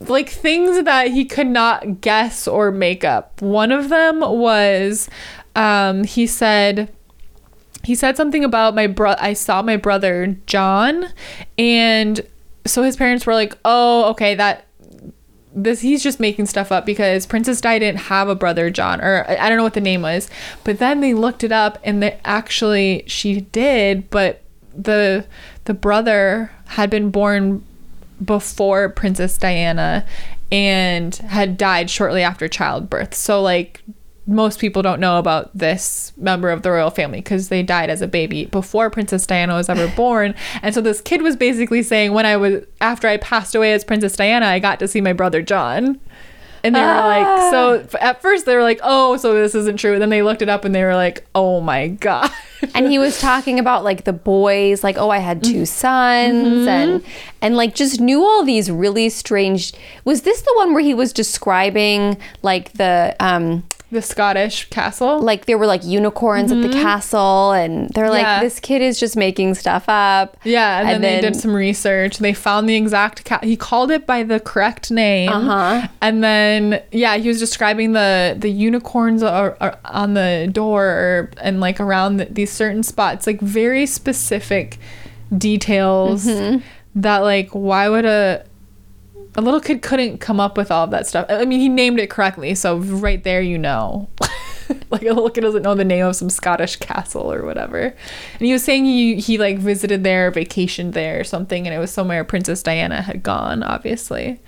like things that he could not guess or make up. One of them was um, he said he said something about my bro I saw my brother John and so his parents were like, "Oh, okay, that this he's just making stuff up because Princess Di didn't have a brother John or I don't know what the name was. But then they looked it up and they actually she did, but the the brother had been born before Princess Diana and had died shortly after childbirth. So like most people don't know about this member of the royal family because they died as a baby before Princess Diana was ever born. And so this kid was basically saying when I was after I passed away as Princess Diana, I got to see my brother John. And they were like, ah. so at first they were like, oh, so this isn't true. And then they looked it up and they were like, oh my God. And he was talking about like the boys, like, oh, I had two mm-hmm. sons, and mm-hmm. and like just knew all these really strange. Was this the one where he was describing like the um the Scottish castle. like there were like unicorns at the castle and they're like Yeah. this kid is just making stuff up Yeah, and, then, they did some research. They found the exact cat. He called it by the correct name. Uh-huh. And then yeah, he was describing the the unicorns are, are on the door or, and like around the, these certain spots, like very specific details. Mm-hmm. That like, why would a a little kid couldn't come up with all of that stuff? I mean, he named it correctly, so right there, you know. like a little kid doesn't know the name of some Scottish castle or whatever. And he was saying he he like visited there, vacationed there or something, and it was somewhere Princess Diana had gone. Obviously,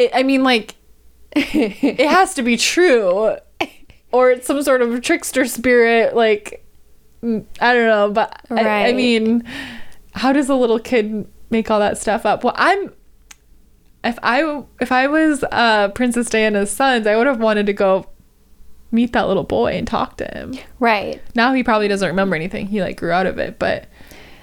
it, I mean, like it has to be true, or it's some sort of trickster spirit. Like mm, I don't know, but I, I mean, how does a little kid make all that stuff up? Well, I'm if I if I was uh, Princess Diana's sons, I would have wanted to go meet that little boy and talk to him. right Now he probably doesn't remember anything. He like grew out of it, but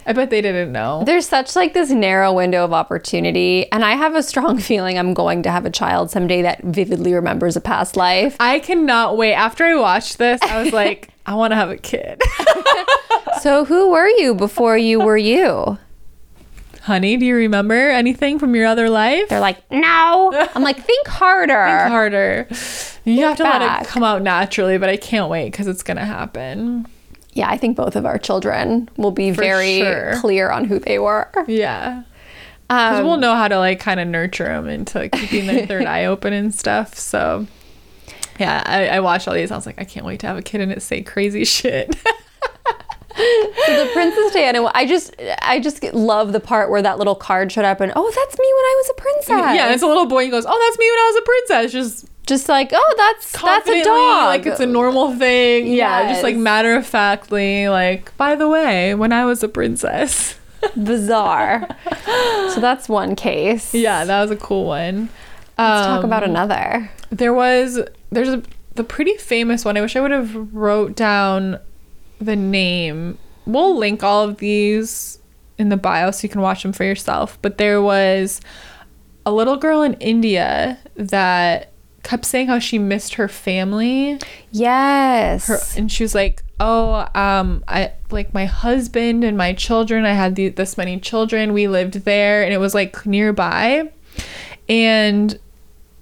I bet they didn't know. there's such like this narrow window of opportunity and i have a strong feeling i'm going to have a child someday that vividly remembers a past life I cannot wait. After I watched this, I was like, I want to have a kid. so who were you before you were you Honey, do you remember anything from your other life? they're like no i'm like think harder Think harder. You have to let it come out naturally, but I can't wait because it's gonna happen. yeah i think both of our children will be very sure. clear on who they were Yeah. because Um, we'll know how to like kind of nurture them into keeping their third eye open and stuff. So yeah, I, I watched all these. I was like, I can't wait to have a kid and it say crazy shit. So the Princess Diana, I just, I just love the part where that little card showed up and oh, that's me when I was a princess. yeah, it's a little boy. He goes, "Oh, that's me when I was a princess." Just just like oh, that's that's a dog. like it's a normal thing. Yeah, just like matter of factly, like by the way, when I was a princess. bizarre. so that's one case. yeah, that was a cool one. Let's talk Um, about another. There was there's a the pretty famous one. I wish I would have wrote down the name. We'll link all of these in the bio so you can watch them for yourself. But there was a little girl in India that kept saying how she missed her family Yes. her and she was like oh um i like my husband and my children i had the, this many children we lived there and it was like nearby and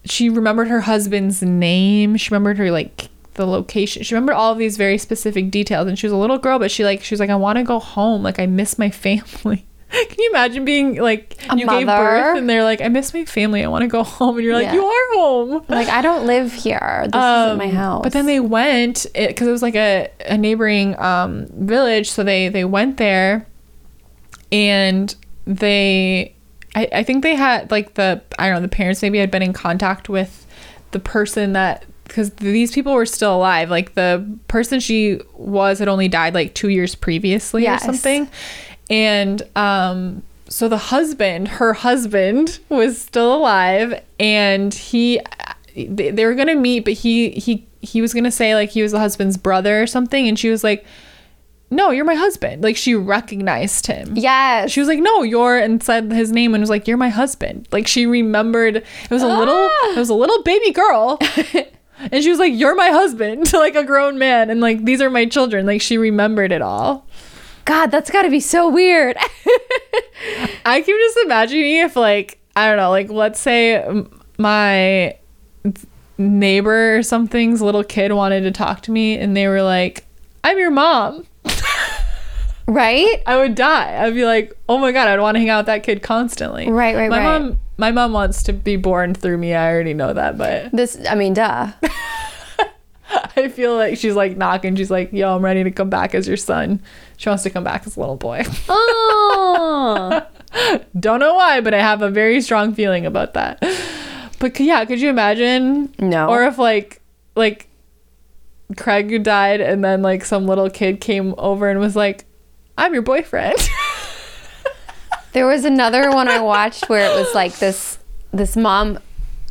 she remembered her husband's name she remembered her like the location she remembered all of these very specific details and she was a little girl but she like she was like i want to go home like i miss my family can you imagine being like A you gave mother? birth and they're like i miss my family i want to go home and you're like Yeah. you are home like I don't live here. This isn't my um, house. But then they went because it, was like a, a neighboring um, village, so they they went there, and they, I, I think they had like the I don't know the parents maybe had been in contact with the person that because these people were still alive. Like the person she was had only died like two years previously Yes. or something, and um. So the husband, her husband, was still alive, and he they, they were gonna meet, but he he he was gonna say like he was the husband's brother or something, and she was like, "No, you're my husband." Like she recognized him. yes. She was like, "No, you're," and said his name and was like, "You're my husband." Like she remembered. It was a little. Ah. It was a little baby girl. And she was like, "You're my husband," to like a grown man, and like these are my children. Like she remembered it all. God, that's got to be so weird. I can just imagining if like I don't know, like let's say my neighbor or something's little kid wanted to talk to me and they were like, "I'm your mom." Right? I would die. I'd be like, "Oh my god, I'd want to hang out with that kid constantly." Right, right, my right. mom my mom wants to be born through me. I already know that, but This, I mean, duh. I feel like she's like knocking. She's like, "Yo, I'm ready to come back as your son." She wants to come back as a little boy. Oh. Don't know why, but I have a very strong feeling about that. But yeah, could you imagine? No. Or if like like Craig died and then like some little kid came over and was like, "I'm your boyfriend." There was another one I watched where it was like this this mom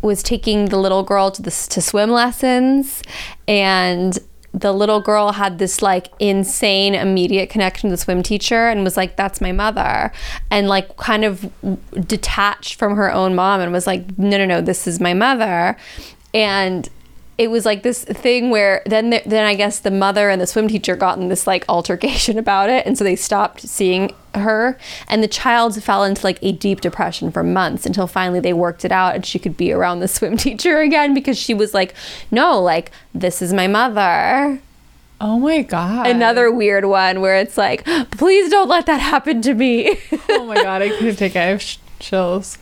was taking the little girl to this to swim lessons and the little girl had this like insane immediate connection to the swim teacher and was like that's my mother and like kind of detached from her own mom and was like no no no this is my mother and it was like this thing where then the, then I guess the mother and the swim teacher got in this like altercation about it, and so they stopped seeing her, and the child fell into like a deep depression for months until finally they worked it out and she could be around the swim teacher again because she was like, no, like this is my mother. oh my god. Another weird one where it's like, please don't let that happen to me. oh my god, I couldn't take it. I have sh- chills.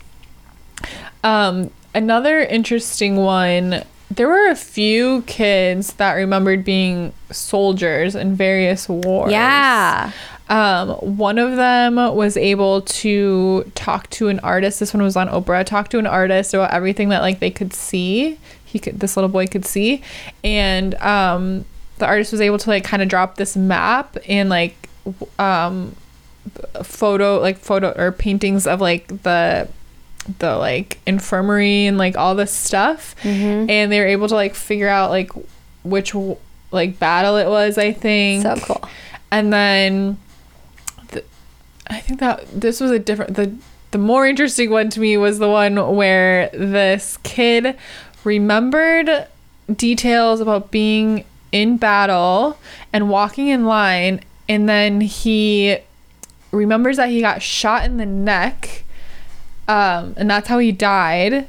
Um, another interesting one. There were a few kids that remembered being soldiers in various wars. yeah. Um, one of them was able to talk to an artist. This one was on Oprah. Talk to an artist about everything that like they could see. He could. This little boy could see, and um, the artist was able to like kind of drop this map and like um, photo like photo or paintings of like the the like infirmary and like all this stuff Mm-hmm. and they were able to like figure out like which like battle it was i think So cool. and then th- i think that this was a different the the more interesting one to me was the one where this kid remembered details about being in battle and walking in line and then he remembers that he got shot in the neck um, and that's how he died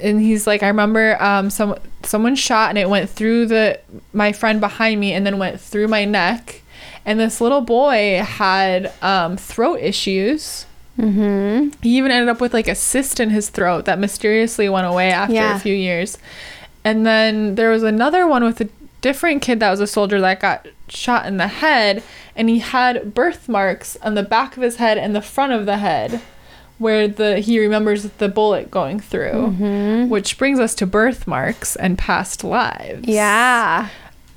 and he's like i remember um, some someone shot and it went through the my friend behind me and then went through my neck and this little boy had um, throat issues Mm-hmm. He even ended up with like a cyst in his throat that mysteriously went away after Yeah. a few years. And then there was another one with a different kid that was a soldier that got shot in the head, and he had birthmarks on the back of his head and the front of the head where the he remembers the bullet going through. Mm-hmm. Which brings us to birthmarks and past lives. Yeah.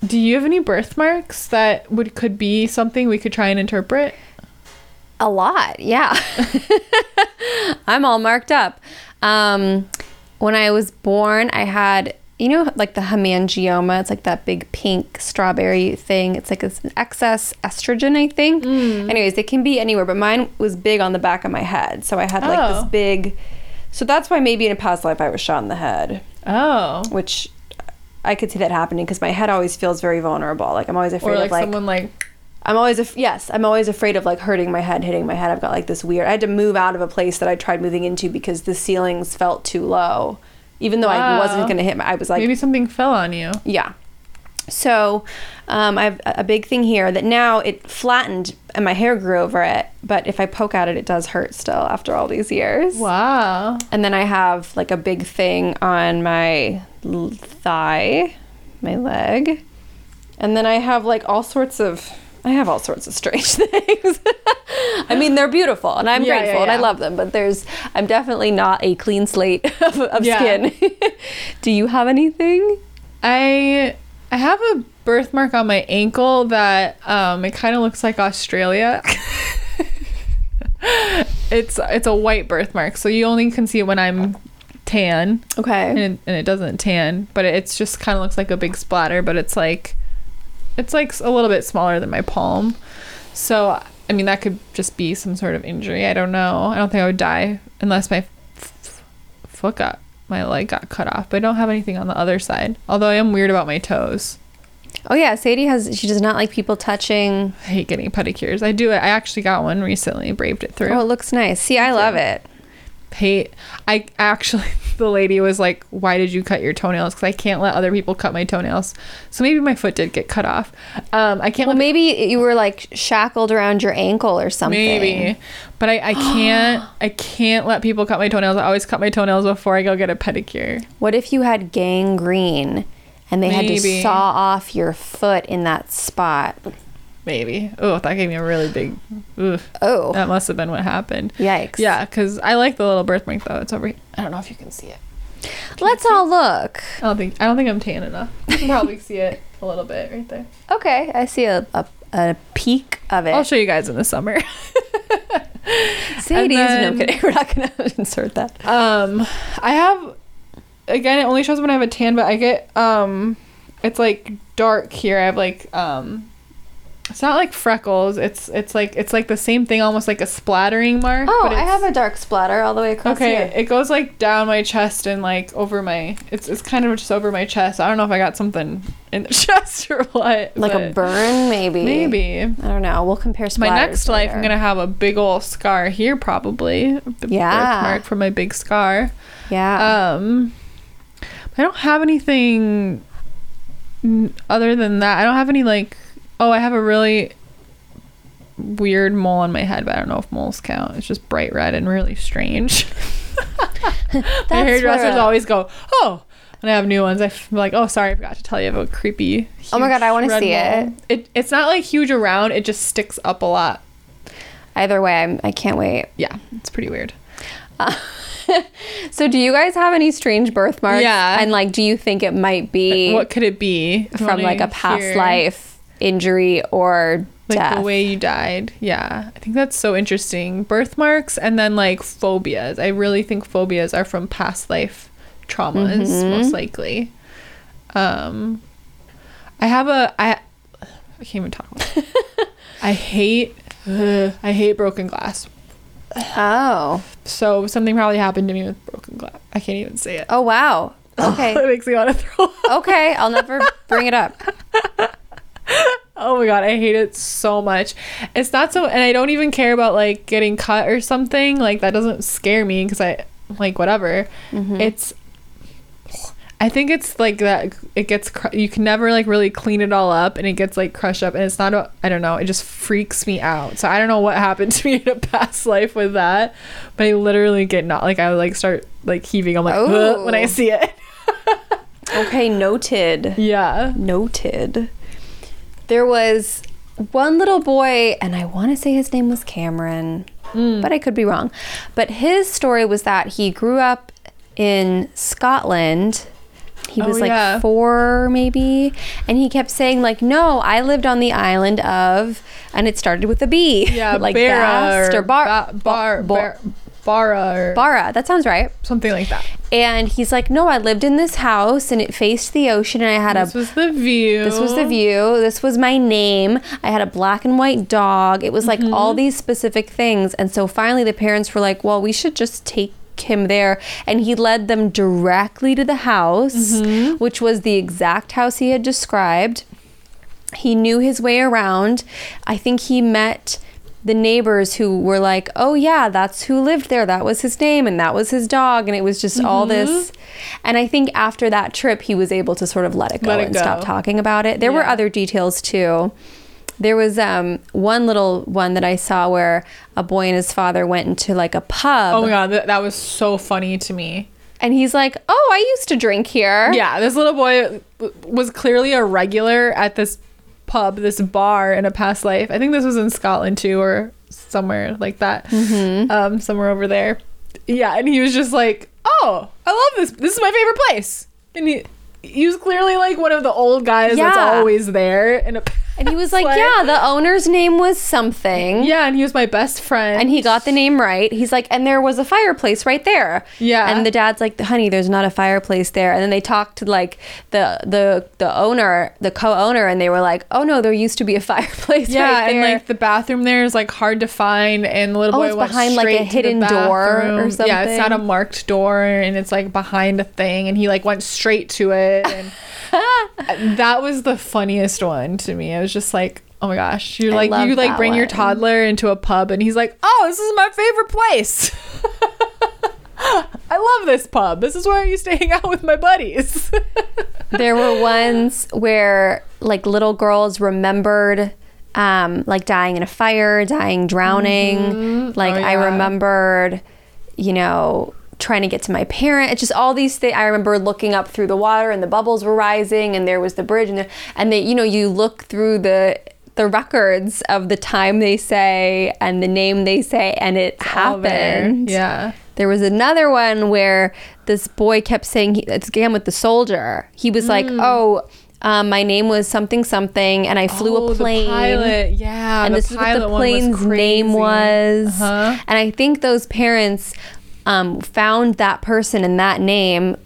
Do you have any birthmarks that would could be something we could try and interpret? A lot, yeah. I'm all marked up. Um, when I was born, I had, you know, like the hemangioma. It's like that big pink strawberry thing. It's like it's an excess estrogen, I think. Mm. Anyways, it can be anywhere, but mine was big on the back of my head. So I had like Oh. this big. So that's why maybe in a past life I was shot in the head, Oh. which I could see that happening because my head always feels very vulnerable. Like I'm always afraid like, of like someone like I'm always af- yes, I'm always afraid of like hurting my head, hitting my head. I've got like this weird. I had to move out of a place that I tried moving into because the ceilings felt too low, even though I wasn't gonna hit. My, I was like, maybe something fell on you. yeah. So, um, I have a big thing here that now it flattened and my hair grew over it. But if I poke at it, it does hurt still after all these years. Wow. And then I have like a big thing on my thigh, my leg. And then I have like all sorts of I have all sorts of strange things. I mean, they're beautiful and I'm Yeah, yeah, grateful and I love them, but there's I'm definitely not a clean slate of, of Yeah. skin. Do you have anything? I I have a birthmark on my ankle that um it kind of looks like Australia. it's it's a white birthmark, so you only can see it when I'm tan, and Okay. it, and it doesn't tan, but it's just kind of looks like a big splatter, but it's like it's like a little bit smaller than my palm. So I mean that could just be some sort of injury. I don't know. I don't think I would die unless my f- foot got my leg got cut off. But I don't have anything on the other side. Although I am weird about my toes. Oh yeah, Sadie has she does not like people touching. I hate getting pedicures. I do it. I actually got one recently. Braved it through. Oh, it looks nice. See, I love it. Hate I actually the lady was like why did you cut your toenails? Because I can't let other people cut my toenails. So maybe my foot did get cut off. Um I can't Well, maybe you were like shackled around your ankle or something. maybe. But I, I can't I can't let people cut my toenails. I always cut my toenails before I go get a pedicure. What if you had gangrene and they had to Maybe. saw off your foot in that spot? Maybe oh that gave me a really big. Oh, that must have been what happened yikes. yeah because I like the little birthmark though it's over here I don't know if you can see it Let's all look. I don't think I don't think I'm tan enough you can probably see it a little bit right there Okay, I see a, a, a peak of it. I'll show you guys in the summer Sadie's. no, I'm kidding. We're not going to insert that. Um, I have again. It only shows when I have a tan, but I get um, it's like dark here. I have like um, it's not like freckles. It's it's like it's like the same thing, almost like a splattering mark. Oh, but I have a dark splatter all the way across Okay, here. it goes like down my chest and like over my. It's it's kind of just over my chest. I don't know if I got something in the chest or what. Like a burn, maybe. Maybe. I don't know. We'll compare My next life, I'm gonna have a big old scar here, probably. A b- Yeah. Birthmark for my big scar. Yeah. Um, I don't have anything other than that. I don't have any like. Oh, I have a really weird mole on my head, but I don't know if moles count. It's just bright red and really strange. my hairdressers uh, always go, "Oh." When I have new ones, I'm like, "Oh, sorry, I forgot to tell you. about creepy." Oh my God, I wanna see it. It it's not like huge around. It just sticks up a lot. Either way, I'm, I can't wait. Yeah, it's pretty weird. So, do you guys have any strange birthmarks? Yeah. And like, do you think it might be What could it be? From like a past hear? life injury or like death? the way you died. Yeah, I think that's so interesting. Birthmarks and then like phobias. I really think phobias are from past life traumas, Mm-hmm. most likely. Um, I have a I. I can't even talk. About. I hate. ugh, I hate broken glass. Oh. So something probably happened to me with broken glass. I can't even say it. Oh wow. Okay. it makes me want to throw up. okay. I'll never bring it up. Oh my god, I hate it so much. It's not so, and I don't even care about like getting cut or something. Like that doesn't scare me because I like whatever. Mm-hmm. It's, I think it's like that. It gets cr- you can never like really clean it all up, and it gets like crushed up, and it's not. A, I don't know. It just freaks me out. So I don't know what happened to me in a past life with that, but I literally get not like I would, like start like heaving. I'm like when I Oh. see it. Okay, noted. Yeah. Noted. There was one little boy, and I want to say his name was Cameron, hmm. but I could be wrong. But his story was that he grew up in Scotland. He Oh, was like yeah. four, maybe, and he kept saying like, "No, I lived on the island of," and it started with a B. Yeah. like Bast or Bar, Ba- bar, Bar- bar, Bara or Barra. That sounds right. something like that. And he's like, "No, I lived in this house, and it faced the ocean, and I had a This was the view. This was the view. This was my name. I had a black and white dog. It was like Mm-hmm. all these specific things. And so finally the parents were like, well, we should just take him there. And he led them directly to the house, Mm-hmm. which was the exact house he had described. He knew his way around. I think he met the neighbors who were like, "Oh yeah, that's who lived there. That was his name and that was his dog." And it was just all Mm-hmm. this. And I think after that trip, he was able to sort of let it go Let it and stop talking about it. There were other details too. There was um, one little one that I saw where a boy and his father went into like a pub, Oh my god, that, that was so funny to me. and he's like, "Oh, I used to drink here." Yeah, this little boy w- was clearly a regular at this pub, this bar in a past life. I think this was in Scotland too, or somewhere like that, Mm-hmm. um, somewhere over there. Yeah, and he was just like, "Oh, I love this. This is my favorite place." And he he was clearly like one of the old guys that's always there. In a And he was like, past "Yeah, the owner's name was something." yeah, and he was my best friend. And he got the name right. He's like, and there was a fireplace right there. Yeah. And the dad's like, honey, there's not a fireplace there. And then they talked to like the the the owner, the co-owner, and they were like, oh no, there used to be a fireplace Yeah, right and like the bathroom there is like hard to find, and the little Oh, boy it's went behind, like, a straight to the hidden door or something. Yeah, it's not a marked door, and it's like behind a thing, and he like went straight to it, and that was the funniest one to me. I was just like, oh my gosh, you're I like you like bring your toddler into a pub, and he's like, oh, this is my favorite place. I love this pub. This is where I used to hang out with my buddies. there were ones where like little girls remembered um like dying in a fire dying drowning like Oh, i remembered you know trying to get to my parent it's just all these things i remember looking up through the water and the bubbles were rising and there was the bridge and the, and they you know you look through the the records of the time they say and the name they say and it there. happened Yeah. there was another one where this boy kept saying, he, it's again with the soldier. He was like, Hmm. oh, um, my name was something something, and I flew Oh, a the plane. pilot. Yeah, and the this is what the plane's name was. Uh-huh. And I think those parents um, found that person and that name,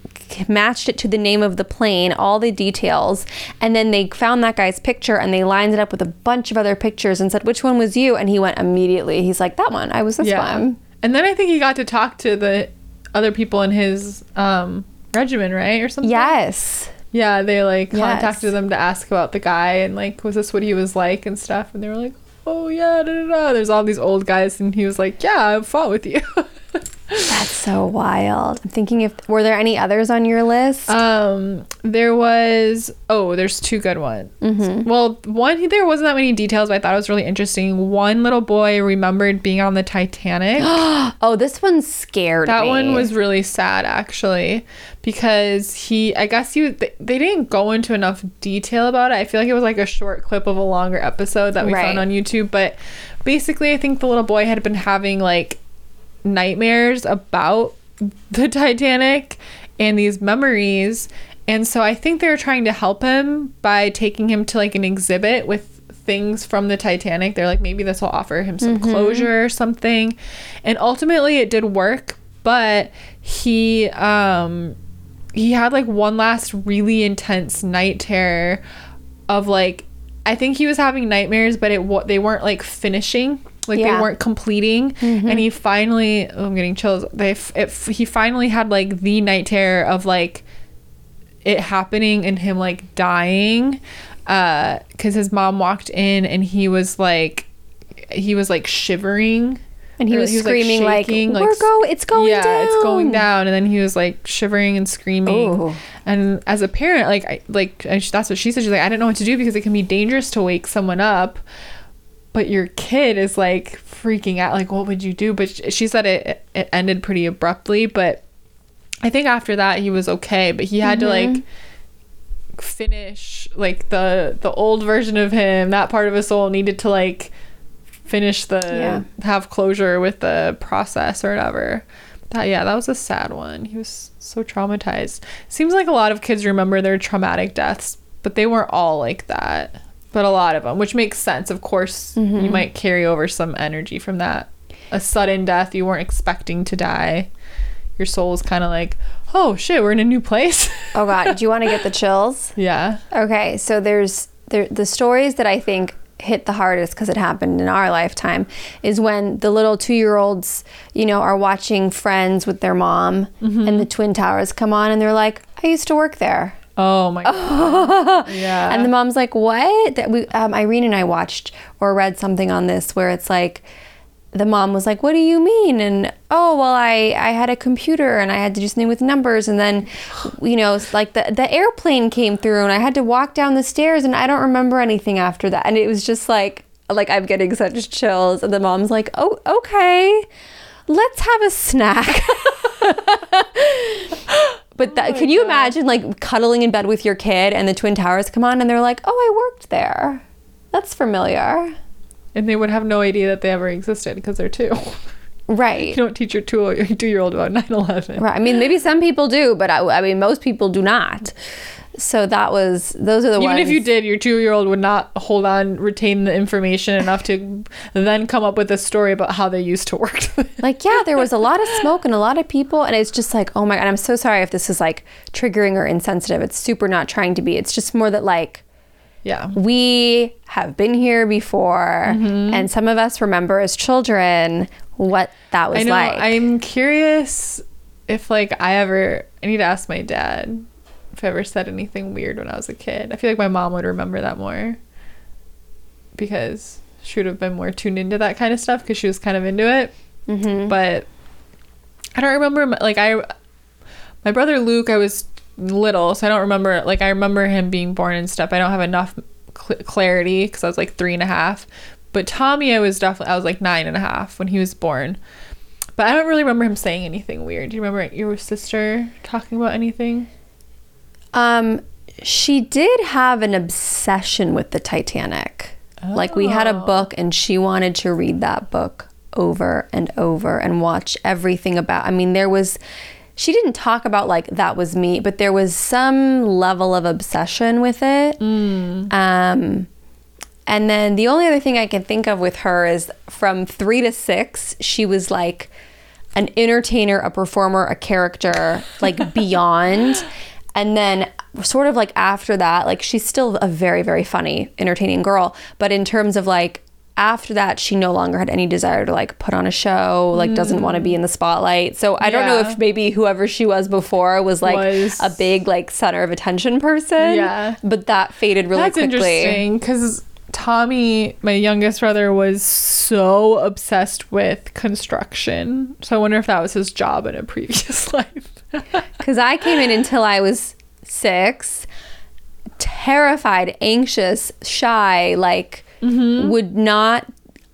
matched it to the name of the plane, all the details, and then they found that guy's picture and they lined it up with a bunch of other pictures and said, which one was you? And he went immediately. He's like, that one. I was this one. And then I think he got to talk to the other people in his um, regiment, right, or something. Yes. Yeah, they like Yes. contacted them to ask about the guy and like, was this what he was like and stuff? And they were like, oh yeah, da, da, da. There's all these old guys, and he was like, yeah, I fought with you. That's so wild. I'm thinking if were there any others on your list? Um, there was oh, there's two good ones. Well, one there wasn't that many details, but I thought it was really interesting. One little boy remembered being on the Titanic. oh, this one scared That me. one was really sad actually because he I guess he they, they didn't go into enough detail about it. I feel like it was like a short clip of a longer episode that we Right. found on YouTube, but basically I think the little boy had been having like nightmares about the Titanic and these memories. And so I think they were trying to help him by taking him to like an exhibit with things from the Titanic. They're like, maybe this will offer him some closure or something. And ultimately it did work, but he um he had like one last really intense night terror of like I think he was having nightmares, but it they weren't like finishing, like Yeah. they weren't completing. And mm-hmm. he finally, oh, I'm getting chills. They f- it, f- he finally had like the night terror of like it happening and him like dying, uh, because his mom walked in and he was like he was like shivering And he was like, screaming like, shaking, "We're go- it's going yeah, it's going down." down." And then he was like shivering and screaming. Ooh. And as a parent, like, I, like that's what she said. She's like, "I didn't know what to do because it can be dangerous to wake someone up." But your kid is like freaking out. Like, what would you do? But she said it it ended pretty abruptly. But I think after that he was okay. But he had to Mm-hmm. like finish like the the old version of him. That part of his soul needed to like finish the Yeah. have closure with the process or whatever. That yeah, that was a sad one. He was so traumatized. Seems like a lot of kids remember their traumatic deaths, but they weren't all like that. But a lot of them, which makes sense. Of course, Mm-hmm. you might carry over some energy from that. A sudden death you weren't expecting to die. Your soul is kind of like, oh shit, we're in a new place. Oh God, do you want to get the chills? yeah. Okay, so there's there the stories that I think hit the hardest because it happened in our lifetime is when the little two year olds, you know, are watching Friends with their mom, and the Twin Towers come on, and they're like, "I used to work there," Oh my god. yeah. and the mom's like, "What?" That we um, Irene and I watched or read something on this where it's like. The mom was like, "What do you mean?" And oh, well, I I had a computer and I had to do something with numbers, and then, you know, like the the airplane came through and I had to walk down the stairs, and I don't remember anything after that. And it was just like like I'm getting such chills, and the mom's like, "Oh, okay, let's have a snack." But that, oh can you imagine like cuddling in bed with your kid and the Twin Towers come on and they're like, "Oh, I worked there." That's familiar. and they would have no idea that they ever existed because they're two. Right. you don't teach your two two year old about 9-11. Right. I mean, maybe some people do, but I, I mean, most people do not. So that was those are the ones. Even ones. if you did, your two year old would not hold on, retain the information enough to then come up with a story about how they used to work. like, yeah, there was a lot of smoke and a lot of people, and it's just like, oh my god, I'm so sorry if this is like triggering or insensitive. It's super not trying to be. It's just more that like yeah. we have been here before, Mm-hmm. and some of us remember as children what that was I know. like. I'm curious if like I ever. I need to ask my dad if I ever said anything weird when I was a kid. I feel like my mom would remember that more because she would have been more tuned into that kind of stuff because she was kind of into it. Mhm. But I don't remember like I. My brother Luke, I was little, so I don't remember. Like I remember him being born and stuff. I don't have enough cl- clarity because I was like three and a half. But Tommy, I was definitely I was like nine and a half when he was born. But I don't really remember him saying anything weird. Do you remember your sister talking about anything? Um, she did have an obsession with the Titanic. Like we had a Oh. book, and she wanted to read that book over and over and watch everything about. I mean, there was. She didn't talk about like that was me, but there was some level of obsession with it. Um, and then the only other thing I can think of with her is from three to six, she was like an entertainer, a performer, a character, like beyond. And then, sort of like after that, like she's still a very, very funny, entertaining girl. But in terms of like after that, she no longer had any desire to like put on a show, like doesn't want to be in the spotlight. So I don't know if maybe whoever she was before was like Was- a big like center of attention person. Yeah. But that faded really That's quickly. interesting because Tommy, my youngest brother, was so obsessed with construction. So I wonder if that was his job in a previous life. Because I came in until I was six, terrified, anxious, shy, like Mm-hmm. would not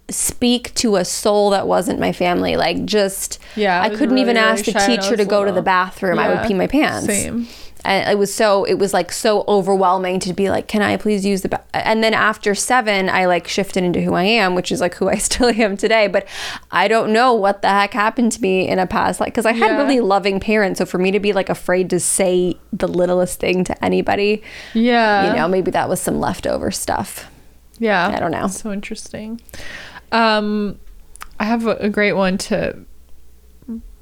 speak to a soul that wasn't my family. Like just, Yeah, I I couldn't even really, ask really the shy when I teacher to go to the bathroom. I would pee my pants. same. And it was so, it was like so overwhelming to be like, can I please use the, ba-? and then after seven, I like shifted into who I am, which is like who I still am today. But I don't know what the heck happened to me in a past, like, cause I had Yeah. really loving parents. So for me to be like afraid to say the littlest thing to anybody, Yeah. you know, maybe that was some leftover stuff. Yeah. I don't know. So interesting. Um, I have a great one to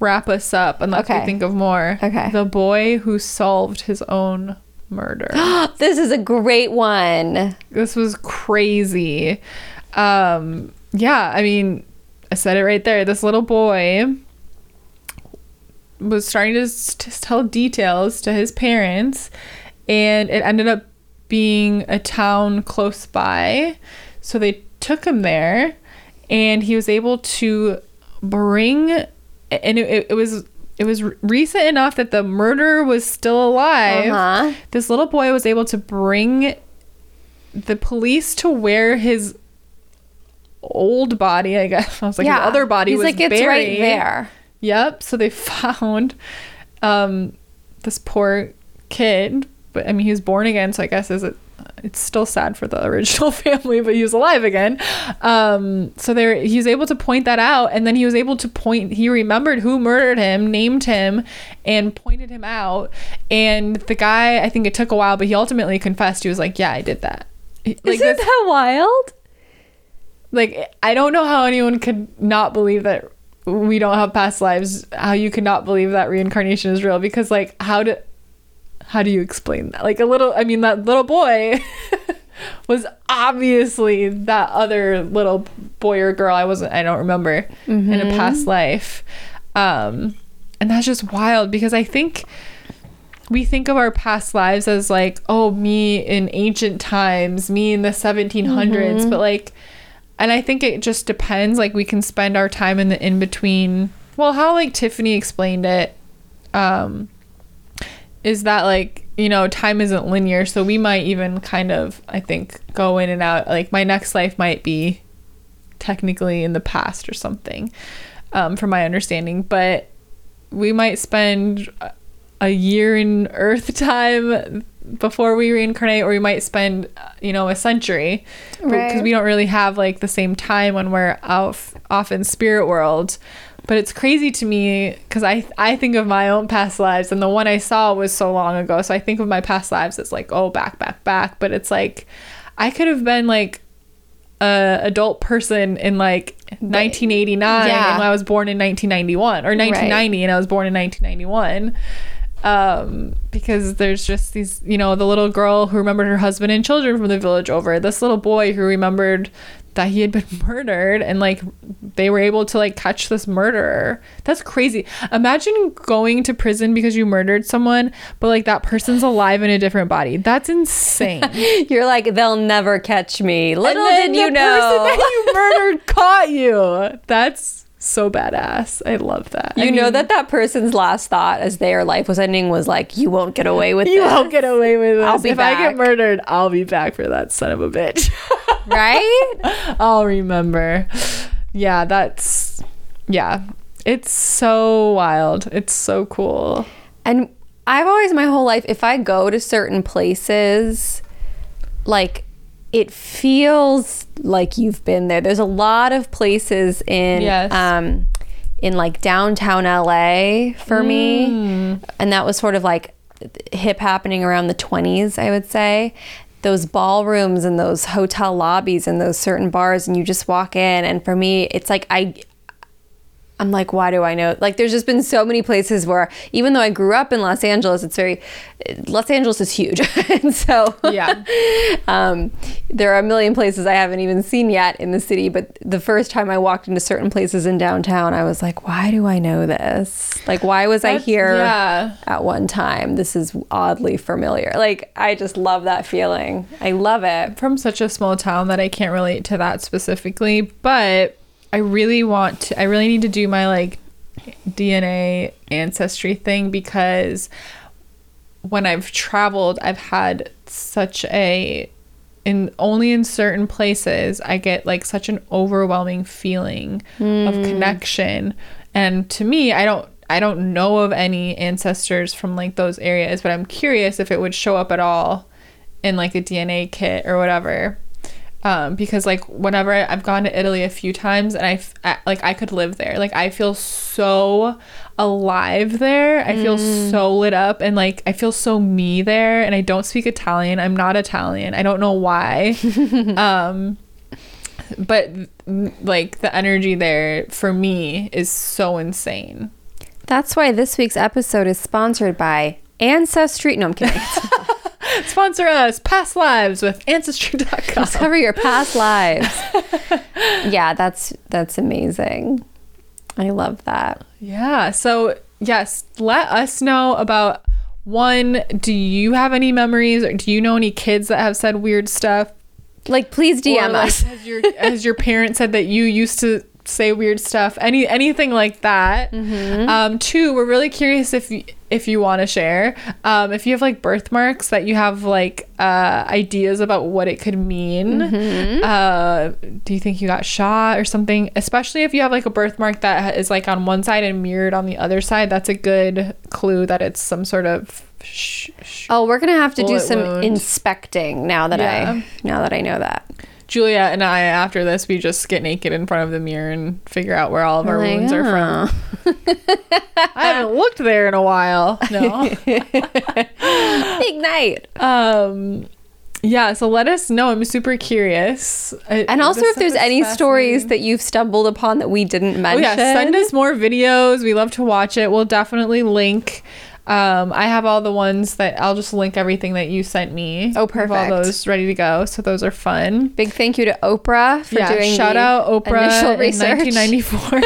wrap us up unless Okay. we think of more. Okay. The boy who solved his own murder. this is a great one. this was crazy. Um, yeah, I mean, I said it right there. This little boy was starting to, to tell details to his parents, and it ended up being a town close by. So they took him there, and he was able to bring and it, it, was it was recent enough that the murderer was still alive Uh-huh. this little boy was able to bring the police to where his old body i guess i was like his other body He's was like it's right there. Yep. So they found um, this poor kid, but I mean, he was born again, so I guess is it. It's still sad for the original family, but he was alive again. Um, so there, he was able to point that out, and then he was able to point. He remembered who murdered him, named him, and pointed him out. And the guy, I think it took a while, but he ultimately confessed. He was like, "Yeah, I did that." Like Isn't that wild? like I don't know how anyone could not believe that we don't have past lives. How you could not believe that reincarnation is real? Because like how do how do you explain that? Like a little, I mean, that little boy was obviously that other little boy or girl. I wasn't. I don't remember in a past life. Um, and that's just wild because I think we think of our past lives as like, oh, me in ancient times, me in the 1700s, but like, and I think it just depends. Like, we can spend our time in the in between. Well, how like Tiffany explained it, um, is that like, you know, time isn't linear. So we might even kind of, I think, go in and out. Like, my next life might be technically in the past or something, um, from my understanding. But we might spend a- year in Earth time before we reincarnate, or we might spend, you know, a century because Right. we don't really have like the same time when we're off off in spirit world. But it's crazy to me because I I think of my own past lives, and the one I saw was so long ago. So I think of my past lives as like oh back back back. But it's like I could have been like a adult person in like 1989 Yeah. and I was born in 1991 or 1990 and I was born in 1991 um because there's just these you know the little girl who remembered her husband and children from the village over this little boy who remembered that he had been murdered and like they were able to like catch this murderer that's crazy imagine going to prison because you murdered someone but like that person's alive in a different body that's insane You're like, they'll never catch me. Little did you the know. person that you murdered caught you. That's so badass. I love that. you I know that that person's last thought as their life was ending was like, you won't get away with it. you this. won't get away with this. I'll be if I get murdered, I'll be back for that son of a bitch. Right? I'll remember. Yeah, that's yeah. It's so wild. It's so cool. And I've always my whole life, if I go to certain places, like it feels like you've been there. There's a lot of places in Yes. um in like downtown LA for me. And that was sort of like hip happening around the 20s, I would say. Those ballrooms and those hotel lobbies and those certain bars and you just walk in. And for me it's like I I'm like, why do I know? Like, there's just been so many places where, even though I grew up in Los Angeles, it's very, Los Angeles is huge. and so, Yeah. um, there are a million places I haven't even seen yet in the city. But the first time I walked into certain places in downtown, I was like, why do I know this? Like, why was I here yeah. at one time? This is oddly familiar. Like, I just love that feeling. I love it. from such a small town that I can't relate to that specifically, but I really want to I really need to do my like DNA ancestry thing because when I've traveled, I've had such a in only in certain places I get like such an overwhelming feeling of hmm. connection. And to me, I don't I don't know of any ancestors from like those areas, but I'm curious if it would show up at all in like a DNA kit or whatever. Um, because like whenever I- I've gone to Italy a few times and I like I could live there. Like I feel so alive there. I feel so lit up and like I feel so me there. And I don't speak Italian. I'm not Italian. I don't know why. um, but mm, like the energy there for me is so insane. That's why this week's episode is sponsored by Ancestry. No, I'm kidding. Sponsor us, Past Lives with Ancestry.com. Discover your past lives. yeah, that's that's amazing. I love that. Yeah. So, yes, let us know about one, do you have any memories or do you know any kids that have said weird stuff? Like, please DM like, us. Has your has your parent said that you used to say weird stuff, any anything like that. Mm-hmm. Um, two, we're really curious if you, if you want to share, um, if you have like birthmarks that you have like uh, ideas about what it could mean. Mm-hmm. Uh, do you think you got shot or something? Especially if you have like a birthmark that is like on one side and mirrored on the other side, that's a good clue that it's some sort of. Sh- sh- Oh, we're gonna have to do some wound. inspecting now that Yeah. I now that I know that. Julia and I, after this, we just get naked in front of the mirror and figure out where all of our Like, wounds are from. oh. I haven't looked there in a while. No. Big night. um, yeah. So let us know. I'm super curious. I- And also, if there's any stories that you've stumbled upon that we didn't Oh mention, yeah, send us more videos. We love to watch it. We'll definitely link. Um, I have all the ones that I'll just link everything that you sent me. Oh, perfect. All those ready to go. So those are fun. Big thank you to Oprah for doing yeah, doing shout out Oprah initial in research. 1994.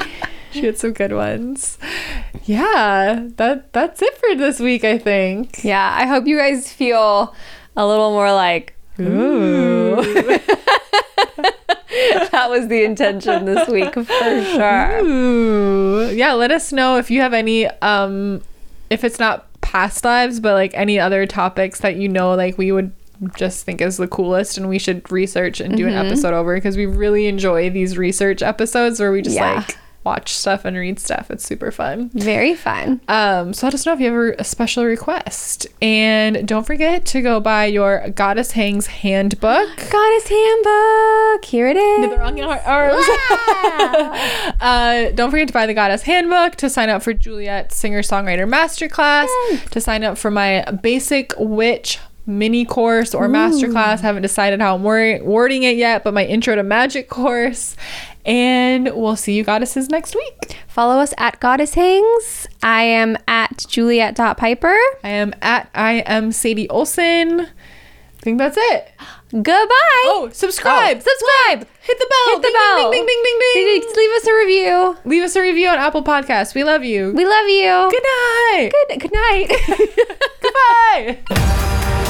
she had some good ones. Yeah, that that's it for this week. I think. Yeah, I hope you guys feel a little more like ooh. that was the intention this week for sure. Ooh. Yeah, let us know if you have any um if it's not past lives, but like any other topics that you know like we would just think is the coolest and we should research and do Mm-hmm. an episode over because we really enjoy these research episodes where we just Yeah. like watch stuff and read stuff. It's super fun. Very fun. Um, so let us know if you have a special request. And don't forget to go buy your Goddess Hangs handbook. Goddess Handbook. Here it is. the wrong ar- arms. uh, don't forget to buy the Goddess Handbook, to sign up for Juliet's Singer Songwriter Masterclass, to sign up for my Basic Witch mini course or masterclass. Haven't decided how I'm wor- wording it yet, but my Intro to Magic course. And we'll see you goddesses next week. Follow us at Goddess Hangs. I am at Juliet.piper. I am at I am Sadie Olson. I think that's it. Goodbye. Oh, subscribe. Oh, subscribe. Hit the bell. Hit the Ding, bell. Ding, ding, ding, ding, ding. Leave us a review. Leave us a review on Apple Podcasts. We love you. We love you. Good night. Good, good night. Goodbye.